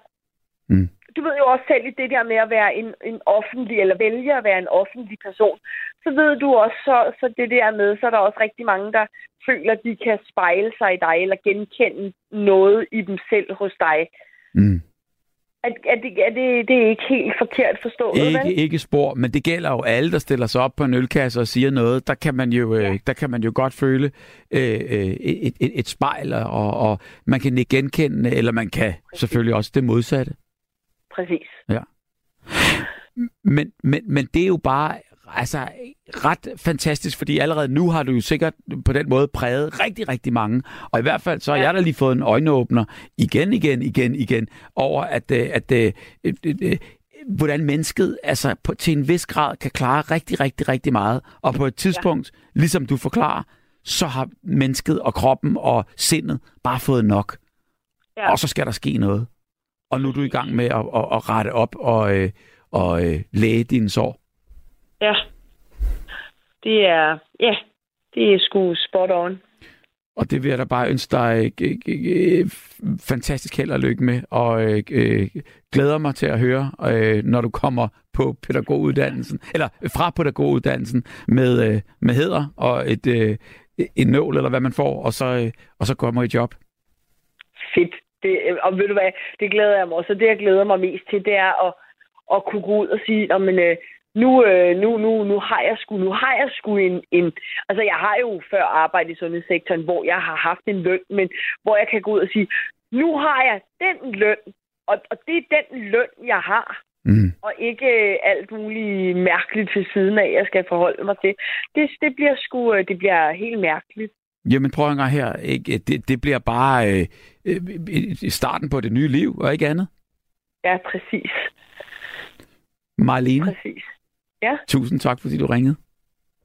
mm. du ved jo også selv i det der med at være en, en offentlig, eller vælge at være en offentlig person. Så ved du også, så, så det der med, så er der også rigtig mange, der føler, at de kan spejle sig i dig, eller genkende noget i dem selv hos dig. Mm. Er, er, det, er det, det er ikke helt forkert forstået, ikke, vel? Ikke spor, men det gælder jo alle, der stiller sig op på en ølkasse og siger noget. Der kan man jo, øh, ja. der kan man jo godt føle øh, øh, et, et, et spejl, og, og man kan ikke genkende, eller man kan Præcis. selvfølgelig også det modsatte. Præcis. Ja. Men, men, men det er jo bare altså ret fantastisk, fordi allerede nu har du jo sikkert på den måde præget rigtig, rigtig mange. Og i hvert fald så har ja. jeg da lige fået en øjenåbner igen, igen, igen, igen, over at, øh, at, at, øh, at, øh, hvordan mennesket altså på, til en vis grad kan klare rigtig, rigtig, rigtig meget. Og på et tidspunkt, ja. ligesom du forklarer, så har mennesket og kroppen og sindet bare fået nok. Ja. Og så skal der ske noget. Og nu er du i gang med at, at, at rette op og, og læge dine sår. Ja. Det er, ja, det er sgu spot on. Og det vil jeg da bare ønske dig øh, øh, fantastisk held og lykke med, og øh, glæder mig til at høre, når du kommer på pædagoguddannelsen, eller fra pædagoguddannelsen med, med hæder og et, en nål, eller hvad man får, og så, og så kommer i job. Fedt. Det, og ved du hvad, det glæder jeg mig også. Det, jeg glæder mig mest til, det er at, at kunne gå ud og sige, men, nu, øh, nu, nu, nu har jeg sgu, nu har jeg sgu en, en... Altså, jeg har jo før arbejdet i sundhedssektoren, hvor jeg har haft en løn, men hvor jeg kan gå ud og sige, nu har jeg den løn, og, og det er den løn, jeg har. Mm. Og ikke øh, alt muligt mærkeligt til siden af, jeg skal forholde mig til. Det, det bliver sgu, øh, det bliver helt mærkeligt. Jamen prøv en gang her. Ikke? Det, det bliver bare øh, øh, starten på det nye liv, og ikke andet. Ja, præcis. Marlene. Præcis. Ja. Tusind tak, fordi du ringede.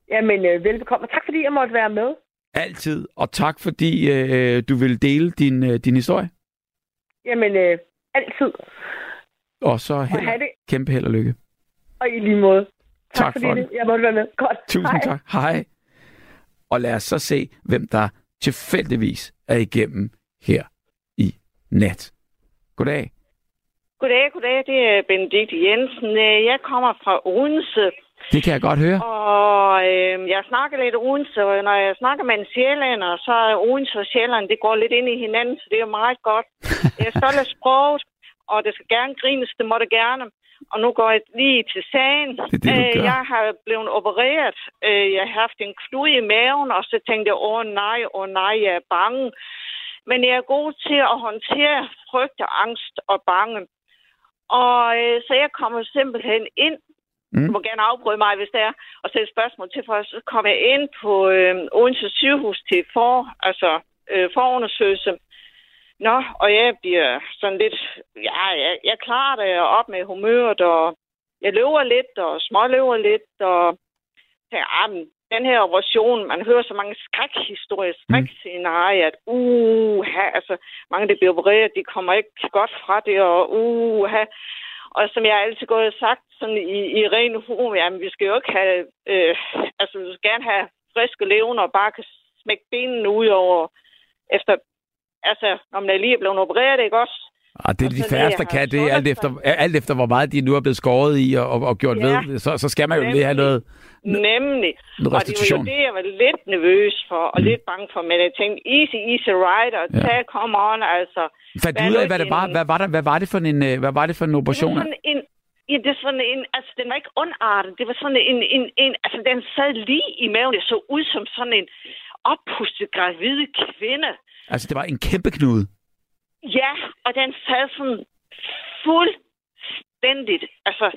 Jamen, øh, velbekomme. Tak, fordi jeg måtte være med. Altid. Og tak, fordi øh, du vil dele din, øh, din historie. Jamen, øh, altid. Og så held, og det. kæmpe held og lykke. Og i lige måde. Tak, tak fordi for det. jeg måtte være med. Godt. Tusind Hej. tak. Hej. Og lad os så se, hvem der tilfældigvis er igennem her i nat. Goddag. Goddag, goddag. Det er Benedikte Jensen. Øh, Jeg kommer fra Odense, Det kan jeg godt høre. og øh, jeg snakker lidt Odense, og når jeg snakker med en sjællander, så er Odense og Sjælland, det går lidt ind i hinanden, så det er meget godt. Jeg er stolt af sproget, og det skal gerne grines, det må det gerne. Og nu går jeg lige til sagen. Det er det, Øh. Jeg har blevet opereret. Øh, Jeg har haft en klud i maven, og så tænkte jeg, åh nej, åh nej, jeg er bange. Men jeg er god til at håndtere frygt og angst og bange. Og øh, så jeg kommer simpelthen ind. Mm. Du må gerne afbryde mig, hvis det er, og stille spørgsmål til, for så kommer jeg ind på øh, Odense sygehus til for, altså, øh, forundersøgelse. Nå, og jeg bliver sådan lidt, ja, jeg, jeg klarer det op med humøret, og jeg løber lidt, og småløber lidt, og tænker, ah, men den her operation, man hører så mange skrækhistorier, skrækscenarier, at uh, altså, mange der bliver opereret, de kommer ikke godt fra det, og uh, og som jeg altid gået og sagt, sådan i, i ren humor, jamen, vi skal jo ikke have, øh, altså, vi skal gerne have friske levende, og bare kan smække benene ud over, efter, altså, når man er lige blevet opereret, ikke også? Ah, det er Og de færreste, der kan. Det, alt efter, alt efter hvor meget de nu er blevet skåret i og, og, og gjort Ja, ved. Så, så skal man jo lige have noget, Nemlig. Og det var jo det, jeg var lidt nervøs for, og Mm. lidt bange for, men jeg tænkte, easy, easy rider, Ja. tag, come on, altså. Fandt du hvad ud af, hvad det var? Hvad var, der, hvad var det for en, øh, hvad var det for en Det operation? var sådan en, ja, det er sådan en, altså den var ikke ondartet, det var sådan en, en, en, altså den sad lige i maven, det så ud som sådan en oppustet gravide kvinde. Altså, det var en kæmpe knude. Ja, og den sad sådan fuldstændigt, altså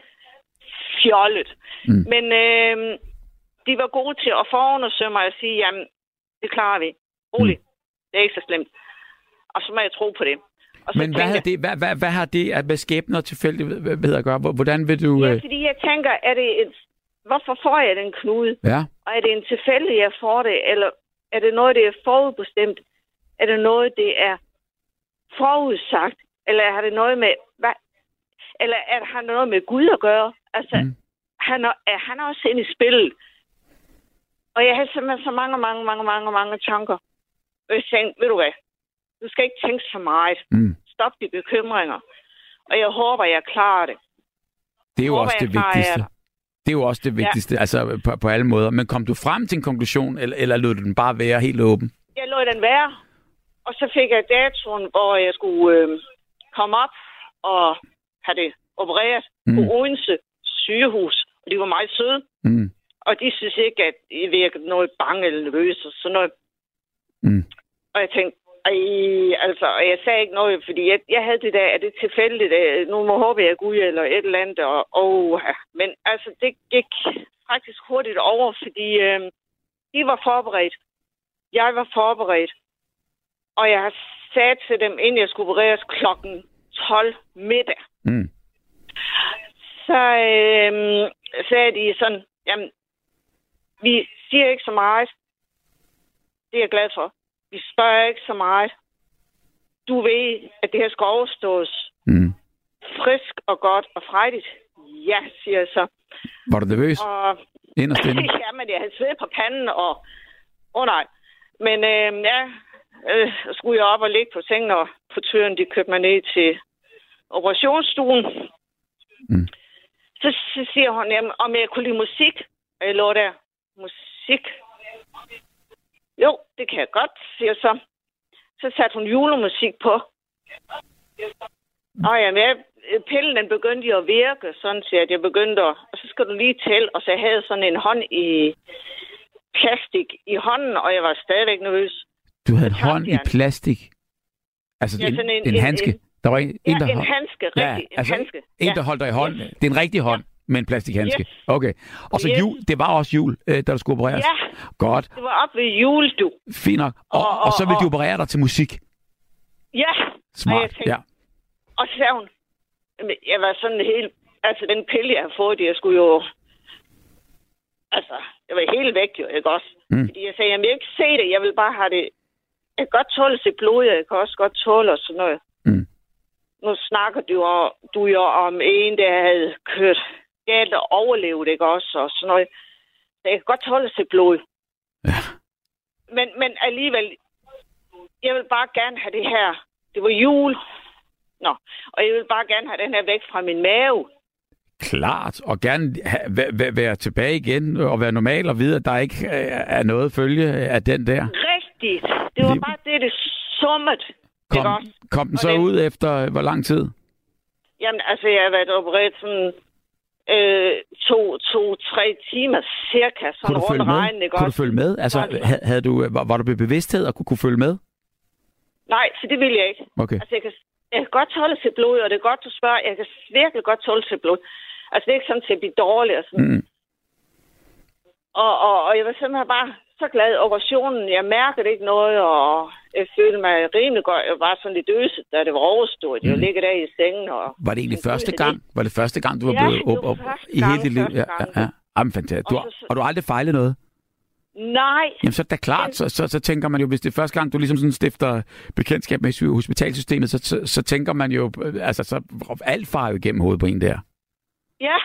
fjollet. Mm. Men øh, de var gode til at forundersøge mig og sige, jamen, det klarer vi. Roligt. Mm. Det er ikke så slemt. Og så må jeg tro på det. Og så Men hvad, tænkte har det, hvad, hvad, hvad har det at med skæbne og tilfældighed at gøre? Hvordan vil du... ja, Øh... fordi jeg tænker, er det et, hvorfor får jeg den knude? Ja, Og er det en tilfældig, jeg får det? Eller er det noget, det er forudbestemt? Er det noget, det er forudsagt? Eller har det noget med... Hvad? Eller er har det noget med Gud at gøre? Altså, Mm. han, er, er han også inde i spillet? Og jeg har simpelthen så mange, mange, mange, mange, mange tanker. Og jeg tænkte, ved du hvad? Du skal ikke tænke så meget. mm. Stop de bekymringer. Og jeg håber, jeg klarer det. det er jo Håber, også jeg det vigtigste. Det er jo også det vigtigste, ja. altså på, på alle måder. Men kom du frem til en konklusion, eller, eller lod du den bare være helt åben? jeg lå den være. Og så fik jeg datoen, hvor jeg skulle øh, komme op og have det opereret. Mm. på Odense sygehus. Og de var meget søde. Mm. Og de synes ikke, at I virkede noget bange eller nervøs og sådan noget. Mm. Og jeg tænkte, ej, altså, og jeg sagde ikke noget, fordi jeg, jeg havde det der, er det tilfældigt, nu må håbe jeg er Gud eller et eller andet, og, og men altså, det gik faktisk hurtigt over, fordi øh, de var forberedt. Jeg var forberedt. Og jeg sagt til dem, inden jeg skulle opereres klokken 12 middag, Mm. Så øh, sagde de sådan, jamen, vi siger ikke så meget. Det er jeg glad for. Vi spørger ikke så meget. Du ved, at det her skal overstås Mm. frisk og godt og frejdigt. Ja, siger jeg så. Var du nervøs? Og Inderst inde? ja, men jeg havde svedt på panden, og... Åh oh, nej. Men øh, ja, øh, skulle jeg op og ligge på sengen, og på tøren, de kørte mig ned til operationsstuen. Mm. Så, så siger hun, jamen, om jeg kunne lide musik. Og jeg lå der. Musik? Jo, det kan jeg godt, siger jeg så. Så satte hun julemusik på. Og jamen, jeg, pillen den begyndte jo at virke, sådan så at jeg begyndte at, og så skal du lige tælle, og så jeg havde sådan en hånd i plastik i hånden, og jeg var stadigvæk nervøs. Du havde en hånd i plastik? Altså Ja, en, en- en en- handske? en- Der var en, Ja, en der en handske, Ja, rigtig, altså, en handske. En, ja. der holdt dig i hånden. Yes. Det er en rigtig hånd med en plastikhandske. Yes. Okay. Og så Yes. jul. Det var også jul, øh, da du skulle opereres. Ja, Godt. det var op ved jul, du. Fint nok. Og, og, Og- og så vil og- de operere dig til musik. Ja, og jeg Smart. tænkte, Ja. Og så sagde hun, "Jamen, jeg var sådan helt, altså den pille, jeg har fået, jeg skulle jo, altså, jeg var helt væk jo, ikke også? Mm. Fordi jeg sagde, jamen jeg vil ikke se det, jeg vil bare have det, jeg kan godt tåle sit blod, jeg kan også godt tåle og sådan noget. Nu snakker du, jo- du jo om en, der havde kørt galt og overlevet, ikke også, og sådan noget. Så jeg kan godt tåle sit blod. Ja. Men, men alligevel, jeg vil bare gerne have det her. Det var jul. Nå, og jeg vil bare gerne have den her væk fra min mave. Klart, og gerne ha, væ, væ, være tilbage igen og være normal og vide, at der ikke er noget følge af den der. Rigtigt. Det var bare det, det summet. Kom, også? kom den så den- ud efter hvor lang tid? Jamen, altså, jeg har været opereret sådan øh, to, to, tre timer cirka, sådan Kunne du rundt regnen, ikke Kunne du også? følge med? Altså, havde, havde du, var, var du ved bevidsthed og kunne, kunne følge med? Nej, så det vil jeg ikke. Okay. Altså, jeg kan, jeg kan godt tåle til blod, og det er godt, du spørger. Jeg kan virkelig godt tåle til blod. Altså, det er ikke sådan, at jeg bliver dårlig og sådan. Mm. Og, og, og jeg var simpelthen bare så glad operationen. Jeg mærkede ikke noget, og jeg følte mig rimelig godt. Jeg var sådan lidt øset, da det var overstået. Jeg Mm. ligger der i sengen. Og, Var det egentlig første gang? Var det første gang, du var Ja, blevet op, op i hele dit liv? Ja, ja, ja. Jamen, fantastisk. Du, Og har- så- og du har aldrig fejlet noget? Nej, Jamen, så er det da klart, så, så, så tænker man jo, hvis det er første gang, du ligesom sådan stifter bekendtskab med hospitalsystemet, så, så, så tænker man jo, øh, altså, så alt farer jo igennem hovedet på en der. Ja.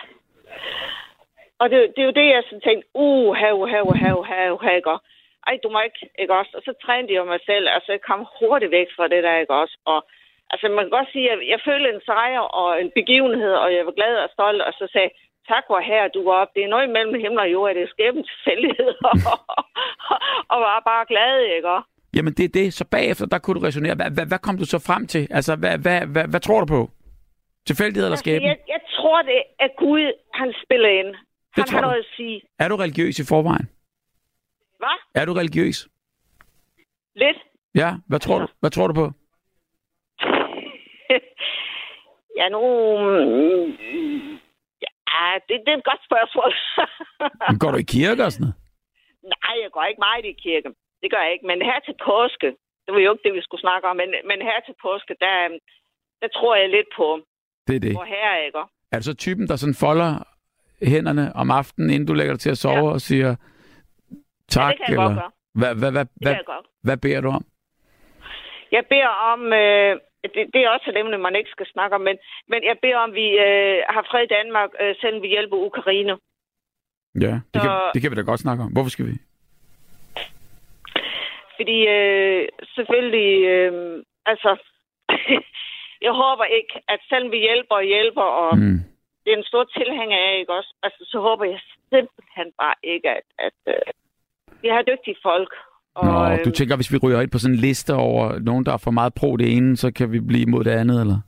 Og det, det er jo det, jeg sådan tænkte, uh, hav, hav, hav, hav, ikke også? Ej, du må ikke, ikke også? Og så trænede jeg mig selv, altså jeg kom hurtigt væk fra det der, ikke også? Og altså man kan godt sige, at jeg følte en sejr og en begivenhed, og jeg var glad og stolt, og så sagde tak hvor her du var op. Det er noget mellem himmel og jord, det er skæbens tilfældighed, og var bare glad, ikke også? Jamen, det er det. Så bagefter, der kunne du resonere. Hvad, hvad, hvad kom du så frem til? Altså, hvad, hvad, hvad, hvad tror du på? Tilfældighed eller Altså, skæbne? jeg, jeg tror, det er Gud, han spiller ind. Han har noget at sige. Er du religiøs i forvejen? Hvad? Er du religiøs? Lidt? Ja, hvad tror du, hvad tror du på? ja, nu... mm, Ja, det, det er et godt spørgsmål. Går du i kirke og sådan noget? Nej, jeg går ikke meget i kirke. Det gør jeg ikke. Men her til påske, det var jo ikke det, vi skulle snakke om, men, men her til påske, der, der tror jeg lidt på, Det er det. på her, ikke? Er du så typen, der sådan folder hænderne om aftenen, inden du lægger dig til at sove Ja. og siger Ja, tak? det kan jeg godt gøre. Hvad, hvad, hvad, hvad, kan beder du om? Jeg beder om... Øh, det, det er også et emne, man ikke skal snakke om, men, men jeg beder om, vi øh, har fred i Danmark, øh, selvom vi hjælper Ukraine. Ja, det, kan, Så- det kan vi da godt snakke om. Hvorfor skal vi? Fordi øh, selvfølgelig, øh, altså, jeg håber ikke, at selvom vi hjælper og hjælper, og Mm. det er en stor tilhænger af, ikke også? Altså, så håber jeg simpelthen bare ikke, at, at øh, vi har dygtige folk. Og, Nå, du tænker, hvis vi ryger ind på sådan en liste over nogen, der er for meget pro det ene, så kan vi blive imod det andet, eller?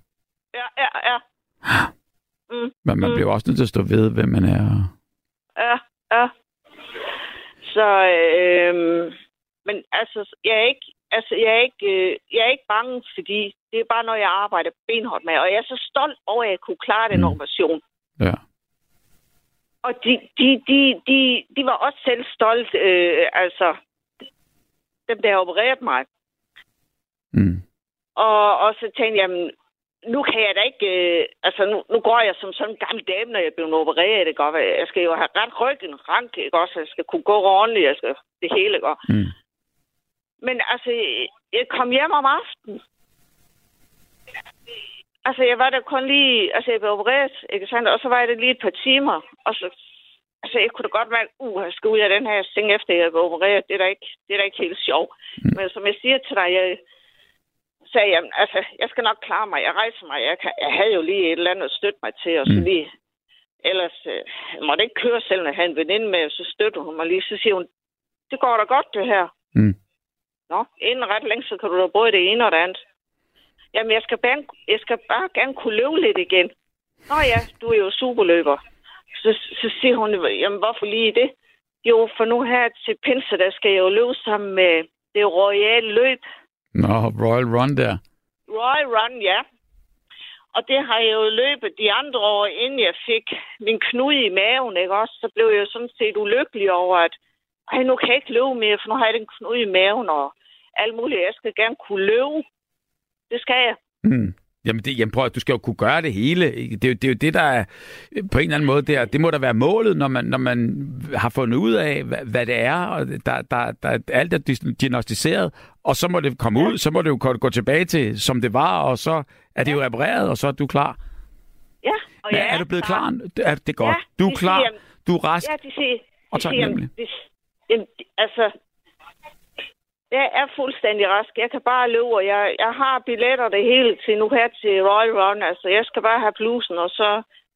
Ja, ja, ja. Mm, Men man Mm. bliver også nødt til at stå ved, hvem man er. ja, ja. Så, øh, men altså, jeg er ikke, altså, jeg er ikke, øh, jeg er ikke bange, fordi det er bare noget, jeg arbejder benhårdt med. Og jeg er så stolt over, at jeg kunne klare den Mm. operation. Ja. Og de, de, de, de, de var også selv stolt, øh, altså, dem, der har opereret mig. Mm. Og, og så tænkte jeg, jamen, nu kan jeg da ikke... Øh, altså, nu, nu går jeg som sådan en gammel dame, når jeg bliver opereret. Det godt, jeg skal jo have ret ryggen, rank, ikke også? Jeg skal kunne gå ordentligt, jeg skal det hele, ikke også? Mm. Men altså, jeg kom hjem om aftenen. Altså, jeg var der kun lige... Altså, jeg blev opereret, ikke sandt? Og så var jeg der lige et par timer. Og så... Altså, jeg kunne da godt mærke, uh, jeg skal ud af den her seng, efter jeg blev opereret. Det er da ikke, det er da ikke helt sjovt. Mm. Men som jeg siger til dig, jeg sagde, jamen, altså, jeg skal nok klare mig. Jeg rejser mig. Jeg, kan, jeg havde jo lige et eller andet at støtte mig til, og så Mm. lige... Ellers øh, jeg måtte ikke køre selv, når jeg havde en veninde med, så støtter hun mig lige. Så siger hun, det går da godt, det her. Mm. Nå, inden ret længe, så kan du da både det ene og det andet. Jamen, jeg skal, bare, jeg skal bare gerne kunne løbe lidt igen. Nå ja, du er jo superløber. Så, så siger hun, jamen hvorfor lige det? Jo, for nu her til pinse, der skal jeg jo løbe sammen med det royale løb. Nå, Royal Run der. Royal Run, ja. Og det har jeg jo løbet de andre år, inden jeg fik min knude i maven, ikke også? Så blev jeg jo sådan set ulykkelig over, at ej, nu kan jeg ikke løbe mere, for nu har jeg den knude i maven og alt muligt. Jeg skal gerne kunne løbe. Det skal jeg. Mm. Jamen, det, jamen prøv at du skal jo kunne gøre det hele. Det er, jo, det er jo det, der er på en eller anden måde, det, er, det må da være målet, når man, når man har fundet ud af, hvad, hvad det er, og der, der, der, alt er diagnostiseret, og så må det komme ud, så må det jo gå, tilbage til, som det var, og så er det jo repareret, og så er du klar. Ja, og Men jeg er du blevet klar? Er det er godt? Ja, du er klar, siger, du er rask. Ja, de siger... Og de siger, taknemmelig. det- jamen, altså... Jeg er fuldstændig rask. Jeg kan bare løbe, og jeg, jeg har billetter det hele til nu her til Royal Run. Altså, jeg skal bare have blusen, og så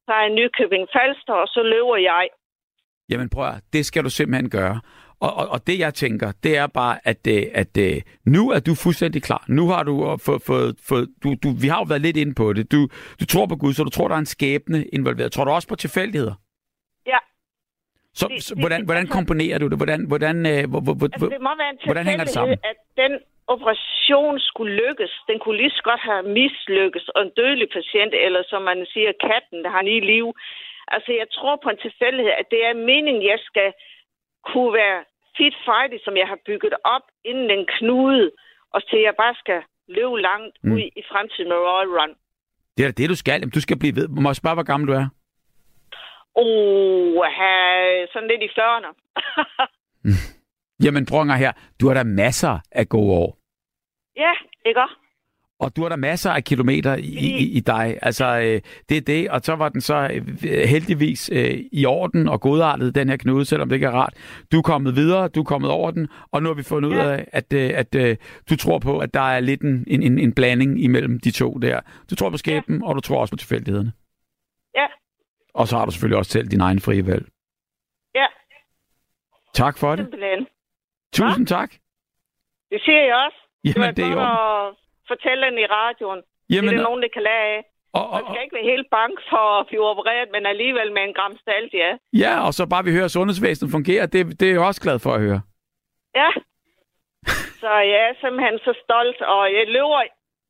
tager jeg Nykøbing Falster, og så løber jeg. Jamen prøv at, det skal du simpelthen gøre. Og, og, og det jeg tænker, det er bare, at, øh, at, at nu er du fuldstændig klar. Nu har du øh, fået, fået, fået du, du, vi har jo været lidt inde på det. Du, du tror på Gud, så du tror, der er en skæbne involveret. Tror du også på tilfældigheder? Så, Det- så det- hvordan, hvordan altså- komponerer du det? Hvordan, hvordan, øh, hvor, hvor, hvor, Altså, det må være en hvordan hænger det sammen? at den operation skulle lykkes. Den kunne lige så godt have mislykkes, og en dødelig patient, eller som man siger, katten, der har lige liv. Altså, jeg tror på en tilfældighed, at det er meningen, jeg skal kunne være fit fighty, som jeg har bygget op inden den knude, og til jeg bare skal løbe langt Mm. ud i fremtiden med Royal Run. Det er det, du skal. Du skal blive ved. Må jeg spørge, hvor gammel du er? Oh, have sådan lidt i 40'erne. Jamen, prøv her. Du har da masser af gode år. ja, ikke også? Og du har der masser af kilometer i, i, i dig. Altså, øh, det er det. Og så var den så øh, heldigvis øh, i orden og godartet, den her knude, selvom det ikke er rart. Du er kommet videre, du er kommet over den, og nu har vi fundet ud Ja. af, at, øh, at øh, du tror på, at der er lidt en, en, en, blanding imellem de to der. Du tror på skæbnen, og du tror også på tilfældighederne. Ja. Og så har du selvfølgelig også selv din egen frie valg. Ja, Tak for det. simpelthen. Tusind tak. Det siger jeg også. det Jamen, det er godt jo... at fortælle den i radioen. Jamen, det er der nogen, der kan lære af. og, og, Man skal ikke være helt bange for at blive opereret, men alligevel med en gram stalt, ja. ja, og så bare vi hører, at sundhedsvæsenet fungerer. Det, det er jeg også glad for at høre. Ja. Så jeg er simpelthen så stolt, og jeg løber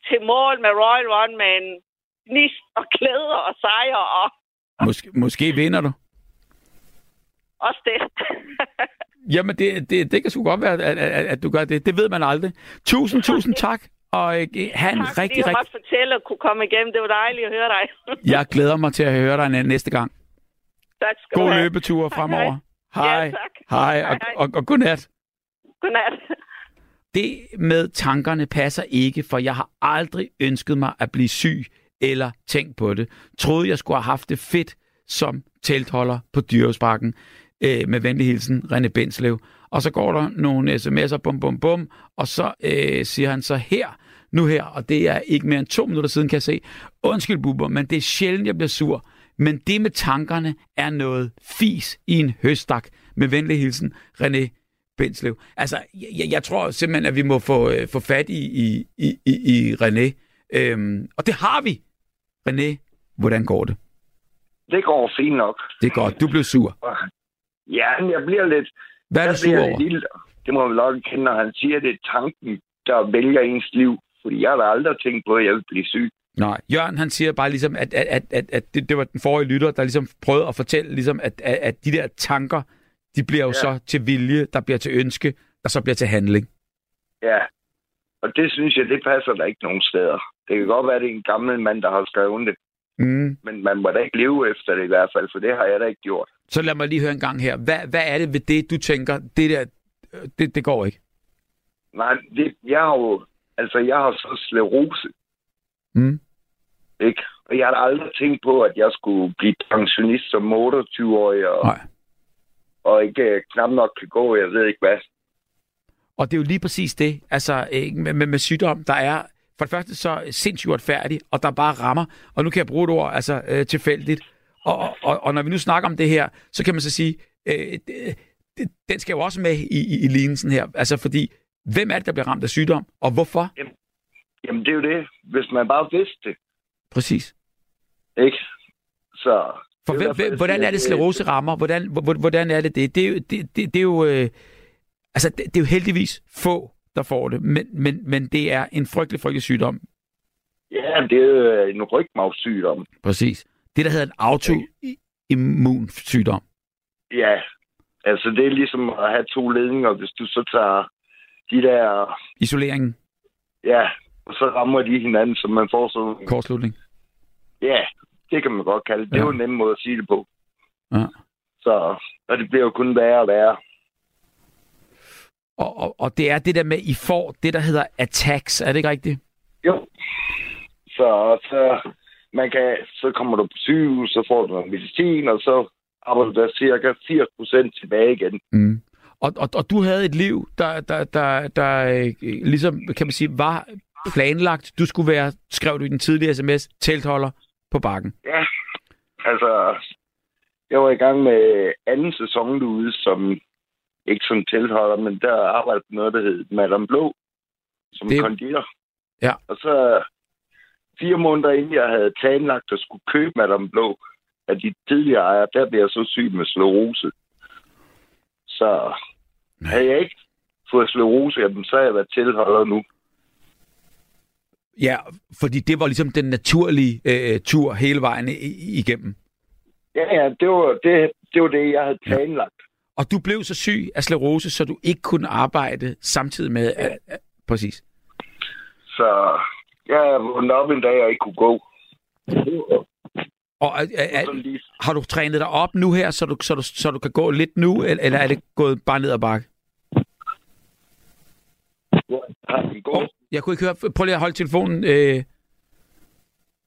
til mål med Royal Run med en gnist og klæder og sejr og Måske, måske vinder du. også det. Jamen, det, det, det kan sgu godt være, at, at, at du gør det. Det ved man aldrig. Tusind, tusind tak. Og øh, have en tak, fordi rigtig, jeg rigtig... fortælle og kunne komme igennem. Det var dejligt at høre dig. Jeg glæder mig til at høre dig næ- næste gang. tak skal God løbetur fremover. Ja, Hej. tak. Hej, Hej, og, hej. og, og godnat. Godnat. Det med tankerne passer ikke, for jeg har aldrig ønsket mig at blive syg eller tænkt på det. Troede, jeg skulle have haft det fedt som teltholder på Dyrehusparken. Øh, med venlig hilsen, René Benslev. Og så går der nogle sms'er, bum, bum, bum, og så øh, siger han så her, nu her, og det er ikke mere end to minutter siden, kan jeg se. Undskyld, Bubber, men det er sjældent, jeg bliver sur. Men det med tankerne er noget fis i en høstak. Med venlig hilsen, René Benslev. Altså, jeg, jeg tror simpelthen, at vi må få, øh, få fat i, i, i, i i René. Øhm, og det har vi. René, hvordan går det? Det går fint nok. Det godt. Du blev sur. Ja, men jeg bliver lidt... Hvad er du sur over? Lille, det må man nok kende, når han siger, at det er tanken, der vælger ens liv. Fordi jeg har da aldrig tænkt på, at jeg vil blive syg. Nej, Jørgen han siger bare ligesom, at, at, at, at, at det, det var den forrige lytter, der ligesom prøvede at fortælle, ligesom, at, at, at de der tanker, de bliver jo ja. Ja. så til vilje, der bliver til ønske, der så bliver til handling. Ja. Og det synes jeg, det passer der ikke nogen steder. Det kan godt være, at det er en gammel mand, der har skrevet det. Mm. Men man må da ikke leve efter det i hvert fald, for det har jeg da ikke gjort. Så lad mig lige høre en gang her. Hvad, hvad er det ved det, du tænker, det der, det, det går ikke? Nej, det, jeg har jo... Altså, jeg har så sklerose, Mm. ikke? Og jeg har aldrig tænkt på, at jeg skulle blive pensionist som 28-årig, og, Nej. og ikke øh, knap nok kan gå, jeg ved ikke hvad. Og det er jo lige præcis det, altså med, med, med sygdom, der er for det første så sindssygt uretfærdig, og der bare rammer, og nu kan jeg bruge et ord, altså øh, tilfældigt. Og, og, og, når vi nu snakker om det her, så kan man så sige, øh, det, den skal jo også med i, i, i lignelsen her, altså fordi, hvem er det, der bliver ramt af sygdom, og hvorfor? Jamen, det er jo det. Hvis man bare vidste det, Præcis. ikke? Så... For hvem, hvem, hvordan er det, sklerose rammer? Hvordan, hvor- hvordan er det det? Det er jo, det, det, det er jo, øh, altså, det, det er jo heldigvis få, der får det, men, men, men det er en frygtelig, frygtelig sygdom. Ja, det er jo en rygmavssygdom. Præcis. Det, der hedder en autoimmunsygdom. Ja, altså det er ligesom at have to ledninger, hvis du så tager de der... Isoleringen, Ja, og så rammer de hinanden, så man får sådan... kortslutning. Ja, det kan man godt kalde det. Det er Ja. jo en nem måde at sige det på. Ja. Så, og det bliver jo kun værre og værre. Og, og, og det er det der med, I får det, der hedder attacks. Er det ikke rigtigt? Jo. Så, så, man kan, så kommer du på sygehus, så får du noget medicin, og så arbejder der cirka 80 procent tilbage igen. Mm. Og, og, og du havde et liv, der, der, der, der øh, ligesom, kan man sige, var planlagt. Du skulle være, skrev du i den tidlige sms, teltholder på bakken. Ja, altså, jeg var i gang med anden sæson derude, som ikke som teltholder, men der arbejdede på noget, der hed Madame Blå, som Det- konditor. Ja. Og så fire måneder inden jeg havde planlagt at skulle købe Madame Blå af de tidligere ejere, der blev jeg så syg med sklerose. Så havde jeg ikke fået sklerose, jamen, så havde jeg været tilholder nu. Ja, fordi det var ligesom den naturlige øh, tur hele vejen igennem. Ja, ja, det var det, det, var det jeg havde planlagt. Og du blev så syg af sklerose, så du ikke kunne arbejde samtidig med... Ja. Præcis. Så jeg vågnede op en dag, og ikke kunne gå. Og er, er, har du trænet dig op nu her, så du, så du, så du kan gå lidt nu, eller er det gået bare ned ad bakke? Oh, jeg kunne ikke høre. Prøv lige at holde telefonen. Øh,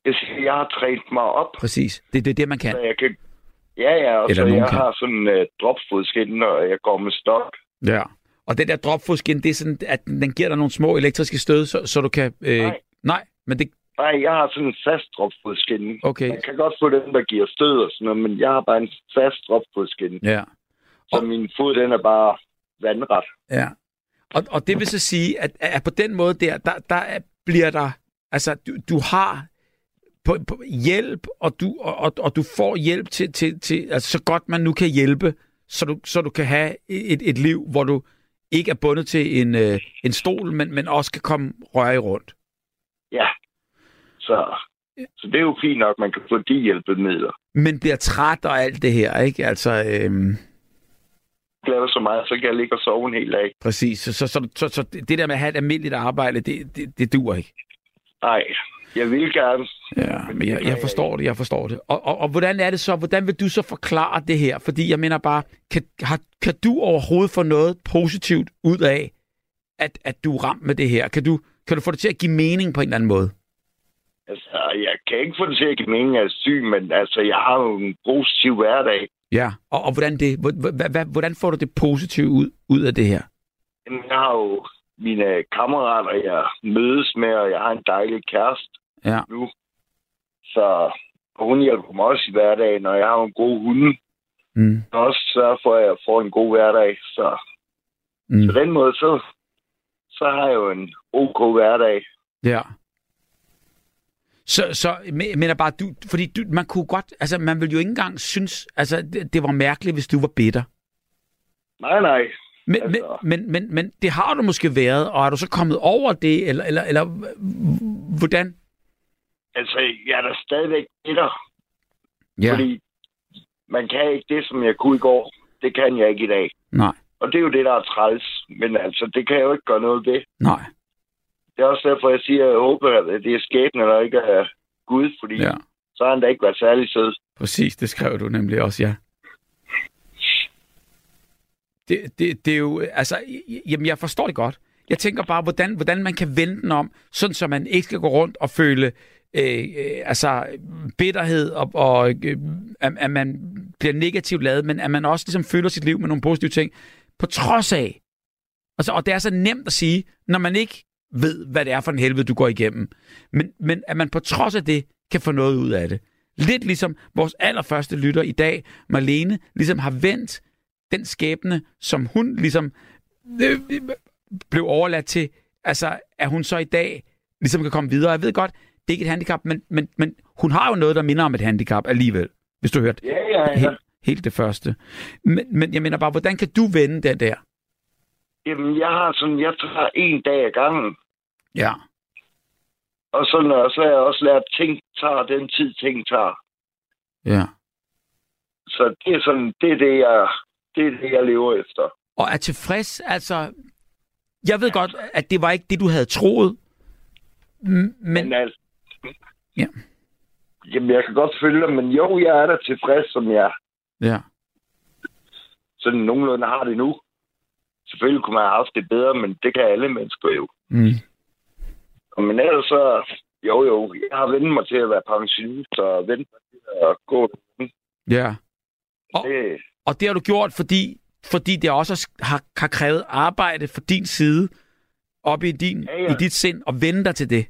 Jeg, jeg har trænet mig op, præcis. Det, det er det, man kan. så jeg kan... Ja, ja, og Eller så jeg kan. har sådan en uh, dropfodskin, og jeg går med stok. Ja. Og den der dropfodskin, det er sådan, at den giver dig nogle små elektriske stød, så, så du kan... Øh, Nej. Nej, men det... Nej, jeg har sådan en fast dropfodskin. Okay. Jeg kan godt få den, der giver stød og sådan noget, men jeg har bare en fast dropfodskin. Ja. Så min fod, den er bare vandret. Ja. Og, og det vil så sige, at, at på den måde der, der, der er- bliver der... Altså, du, du har på, på hjælp, og du, og, og, og du får hjælp til, til, til altså, så godt man nu kan hjælpe, så du, så du kan have et, et liv, hvor du ikke er bundet til en, øh, en stol, men, men også kan komme røre rundt. Ja. Så, så det er jo fint nok, man kan få de hjælpemidler. Men bliver træt og alt det her, ikke? Altså, øhm, Jeg laver så meget, så kan jeg ligge og sove en hel dag. præcis. Så, så, så, så, så det der med at have et almindeligt arbejde, det, det, det duer ikke. Nej, jeg vil gerne. Ja, men jeg, jeg forstår det, jeg forstår det. Og, og, og hvordan er det så, hvordan vil du så forklare det her? Fordi jeg mener bare, kan, har, kan du overhovedet få noget positivt ud af, at, at du er ramt med det her? Kan du, kan du få det til at give mening på en eller anden måde? Altså, jeg kan ikke få det til at give mening, at jeg er syg, men altså, jeg har jo en positiv hverdag. Ja. Og, og hvordan, det, hvordan, får du det positive ud, ud af det her? Jamen, Jeg har jo mine kammerater, jeg mødes med, og jeg har en dejlig kæreste Ja. nu. Så hun hjælper mig også i hverdagen, og jeg har en god hunde. Mm. Og også sørger for, at jeg får en god hverdag. Så Mm. på den måde, så, så har jeg jo en ok hverdag. Ja. Så, så men- mener bare, du, fordi du, man kunne godt, altså man ville jo ikke engang synes, altså det, det var mærkeligt, hvis du var bitter. Nej, nej. Men, Altså- men, men, men, men det har du måske været, og er du så kommet over det, eller, eller, eller hvordan? Altså, jeg er da stadigvæk bitter, Ja, fordi man kan ikke det, som jeg kunne i går. Det kan jeg ikke i dag. nej, Og det er jo det, der er træls. Men altså, det kan jeg jo ikke gøre noget ved. nej, Det er også derfor, jeg siger, at jeg håber, at det er skæbnen, og ikke er Gud, fordi ja. så har han da ikke været særlig sød. præcis, det skrev du nemlig også, ja. Det, det, det er jo, altså, jamen jeg forstår det godt. Jeg tænker bare, hvordan, hvordan man kan vende den om, sådan så man ikke skal gå rundt og føle øh, altså bitterhed, og, og øh, at, at man bliver negativt lavet, men at man også ligesom føler sit liv med nogle positive ting, på trods af. Altså, og det er så nemt at sige, når man ikke ved, hvad det er for en helvede, du går igennem. Men, men at man på trods af det, kan få noget ud af det. Lidt ligesom vores allerførste lytter i dag, Marlene, ligesom har vendt den skæbne, som hun ligesom øh, øh blev overladt til, altså at hun så i dag ligesom kan komme videre. Jeg ved godt, det er ikke et handicap, men, men, men hun har jo noget, der minder om et handicap alligevel, hvis du hørt Ja, ja, ja. helt, helt det første. Men, men jeg mener bare, hvordan kan du vende den der? Jamen, jeg har sådan, jeg tager en dag ad gangen. Ja. Og sådan, og så har jeg også lært, at ting tager den tid, ting tager. Ja. Så det er sådan, det er det, jeg, det er det, jeg lever efter. Og er tilfreds, altså... Jeg ved godt, at det var ikke det, du havde troet. Men, Men altså, Ja. Jamen, jeg kan godt følge dig, men jo, jeg er da tilfreds, som jeg ja. sådan nogenlunde har det nu. Selvfølgelig kunne man have haft det bedre, men det kan alle mennesker jo. Mm. Men ellers så, jo jo, jeg har vendt mig til at være pensionist og vendt mig til at gå. Ja. Og, Det, og det har du gjort, fordi fordi det også har, har krævet arbejde for din side, op i, din, ja, ja. i dit sind, og vende dig til det.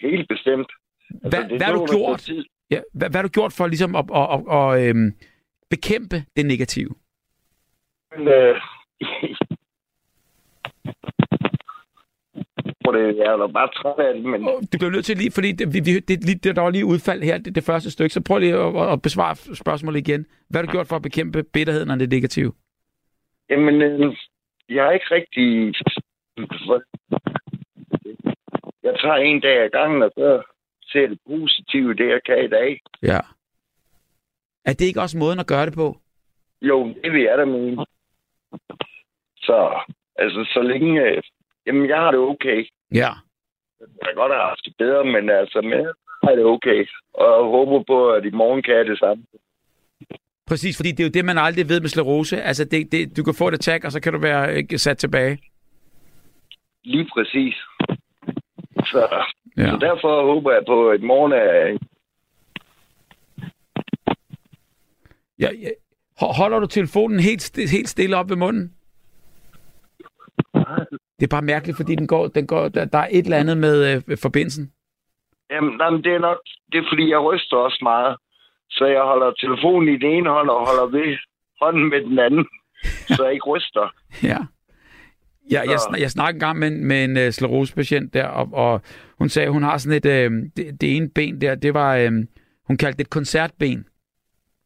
Helt bestemt. Altså, hvad, hvad har du gjort? Ja, hvad, hvad har du gjort for ligesom at, at, at, at, øhm, bekæmpe det negative? Men, øh, det, jeg er bare træt af det, men... Du bliver nødt til lige, fordi det, det, det, det, der var lige udfald her, det, det første stykke, så prøv lige at, at besvare spørgsmålet igen. Hvad har du gjort for at bekæmpe bitterheden og det negative? Jamen, øh, jeg er ikke rigtig... Jeg tager en dag ad gangen, og så ser det positive, det jeg kan i dag. Ja. Er det ikke også måden at gøre det på? Jo, det vil jeg da mene. Så, altså, så længe... Øh, jamen, jeg har det okay. Ja. Jeg kan godt have haft det bedre, men altså, med er det okay. Og jeg håber på, at i morgen kan jeg det samme. Præcis, fordi det er jo det, man aldrig ved med sklerose. Altså, det, det, du kan få et attack, og så kan du være ikke sat tilbage. Lige præcis. Så, ja. så derfor håber jeg på, i morgen er... Ja, ja. Holder du telefonen helt, helt stille op ved munden? Det er bare mærkeligt, fordi den går, den går, der, der er et eller andet med øh, forbindelsen. Jamen, jamen, det er nok, det er fordi, jeg ryster også meget. Så jeg holder telefonen i den ene hånd og holder ved hånden med den anden, så jeg ikke ryster. Ja. Ja, jeg, snak, jeg snakkede engang med, med en uh, sklerosepatient der, og, og hun sagde, at hun har sådan et, uh, det, det ene ben der, det var, um, hun kaldte det et koncertben.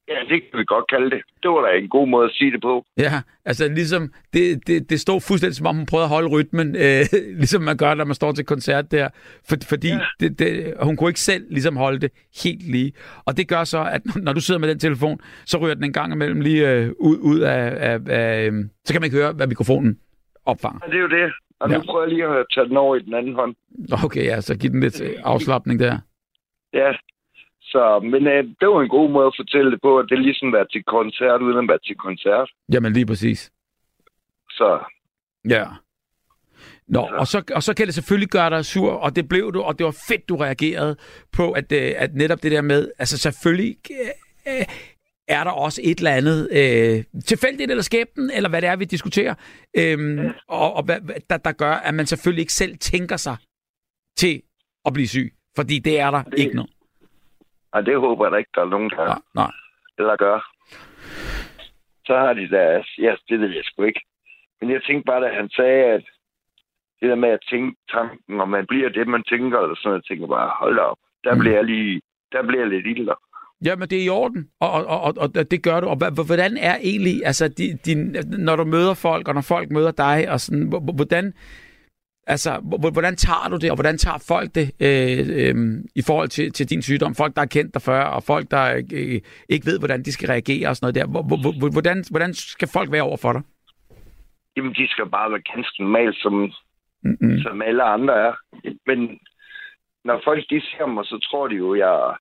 Ja, det kan vi godt kalde det. Det var da en god måde at sige det på. Ja, altså ligesom, det, det, det stod fuldstændig som om hun prøvede at holde rytmen, øh, ligesom man gør, når man står til koncert der. For, fordi ja. det, det, hun kunne ikke selv ligesom holde det helt lige. Og det gør så, at når du sidder med den telefon, så ryger den en gang imellem lige øh, ud, ud af, af, af øh, så kan man ikke høre, hvad mikrofonen opfanger. Ja, det er jo det. Og nu ja. prøver jeg lige at tage den over i den anden hånd. Okay, ja, så giv den lidt afslappning der. Ja, så, men øh, det var en god måde at fortælle det på, at det ligesom var til koncert, uden at være til koncert. Jamen lige præcis. Så. Ja. Nå, og så, og så kan det selvfølgelig gøre dig sur, og det blev du, og det var fedt, du reagerede på, at, øh, at netop det der med, altså selvfølgelig øh, er der også et eller andet øh, tilfældigt eller skæbnen, eller hvad det er, vi diskuterer, øh, ja. og, og hvad, der, der gør, at man selvfølgelig ikke selv tænker sig til at blive syg, fordi det er der det, ikke noget. Og det håber jeg da ikke, der er nogen, der nej, nej. eller gør. Så har de da... Ja, det ved jeg sgu ikke. Men jeg tænkte bare, at han sagde, at det der med at tænke tanken, og man bliver det, man tænker, eller sådan noget, jeg tænker bare, hold op. Der mm. bliver jeg lige... Der bliver jeg lidt ildere. Ja, men det er i orden, og, og, og, og det gør du. Og hvordan er egentlig, altså, din, når du møder folk, og når folk møder dig, og sådan, hvordan, Altså, hvordan tager du det, og hvordan tager folk det øh, øh, i forhold til, til din sygdom? Folk, der har kendt dig før, og folk, der øh, ikke ved, hvordan de skal reagere og sådan noget der. Hvordan, hvordan skal folk være over for dig? Jamen, de skal bare være ganske normalt, som, mm-hmm. som alle andre er. Men når folk de ser mig, så tror de jo, jeg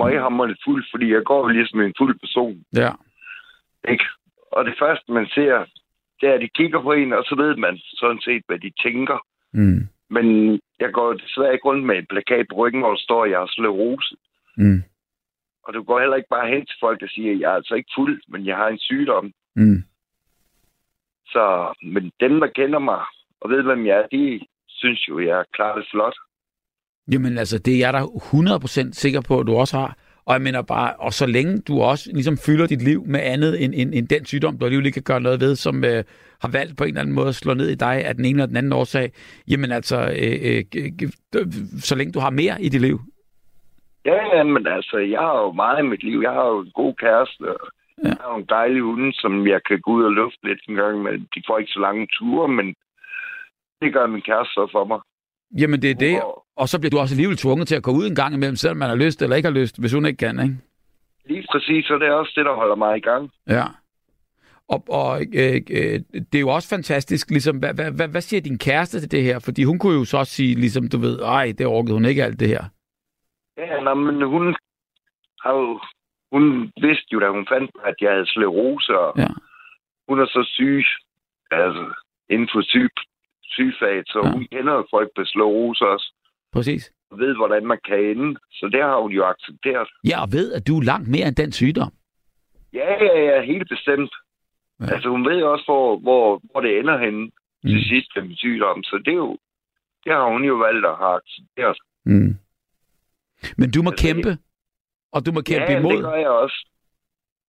er lidt fuld, fordi jeg går ligesom en fuld person. Ja. Ikke? Og det første, man ser, det er, at de kigger på en, og så ved man sådan set, hvad de tænker. Mm. Men jeg går desværre ikke rundt med en plakat på ryggen, hvor der står, at jeg har sklerose. Mm. Og du går heller ikke bare hen til folk og siger, at jeg er altså ikke fuld, men jeg har en sygdom. Mm. Så, men dem, der kender mig og ved, hvem jeg er, de synes jo, jeg er klart flot. Jamen altså, det er jeg da 100% sikker på, at du også har. Og jeg mener bare, og så længe du også ligesom fylder dit liv med andet end, end, end den sygdom, du alligevel ikke kan gøre noget ved, som øh, har valgt på en eller anden måde at slå ned i dig af den ene eller den anden årsag, jamen altså, øh, øh, øh, så længe du har mere i dit liv. Ja, men altså, jeg har jo meget i mit liv. Jeg har jo en god kæreste, og ja. jeg har en dejlig hunde, som jeg kan gå ud og lufte lidt en gang, men de får ikke så lange ture, men det gør min kæreste så for mig. Jamen, det er det. Og så bliver du også alligevel tvunget til at gå ud en gang imellem, selvom man har lyst eller ikke har lyst, hvis hun ikke kan, ikke? Lige præcis, og det er også det, der holder mig i gang. Ja. Og, og øh, øh, det er jo også fantastisk, ligesom, hvad, hvad, hvad, hvad siger din kæreste til det her? Fordi hun kunne jo så også sige, ligesom du ved, ej, det orkede hun ikke alt det her. Ja, nej, men hun har jo, hun vidste jo, da hun fandt, at jeg havde sklerose, og ja. hun er så syg, altså inden for syg, sygfag, så ja. hun kender jo folk på sklerose også. Præcis. Og ved, hvordan man kan ende. Så det har hun jo accepteret. Ja, og ved, at du er langt mere end den sygdom. Ja, ja, ja, helt bestemt. Ja. Altså, hun ved også, hvor, hvor, hvor det ender henne Mm. til sidst med sygdom. Så det er jo, det har hun jo valgt at have accepteret. Mm. Men du må Altså, kæmpe, og du må kæmpe ja, imod, det gør jeg også.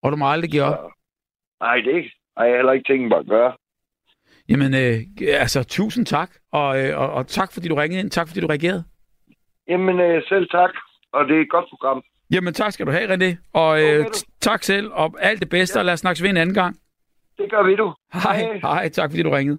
og du må aldrig give op. Nej, det har jeg heller ikke tænkt mig at gøre. Jamen, øh, altså, tusind tak, og, øh, og, og tak fordi du ringede ind, tak fordi du reagerede. Jamen, øh, selv tak. Og det er et godt program. Jamen, tak skal du have, René, og øh, Okay, tak selv, og alt det bedste, Ja. og lad os snakkes ved en anden gang. Det gør vi, du. Hej, hej, tak fordi du ringede.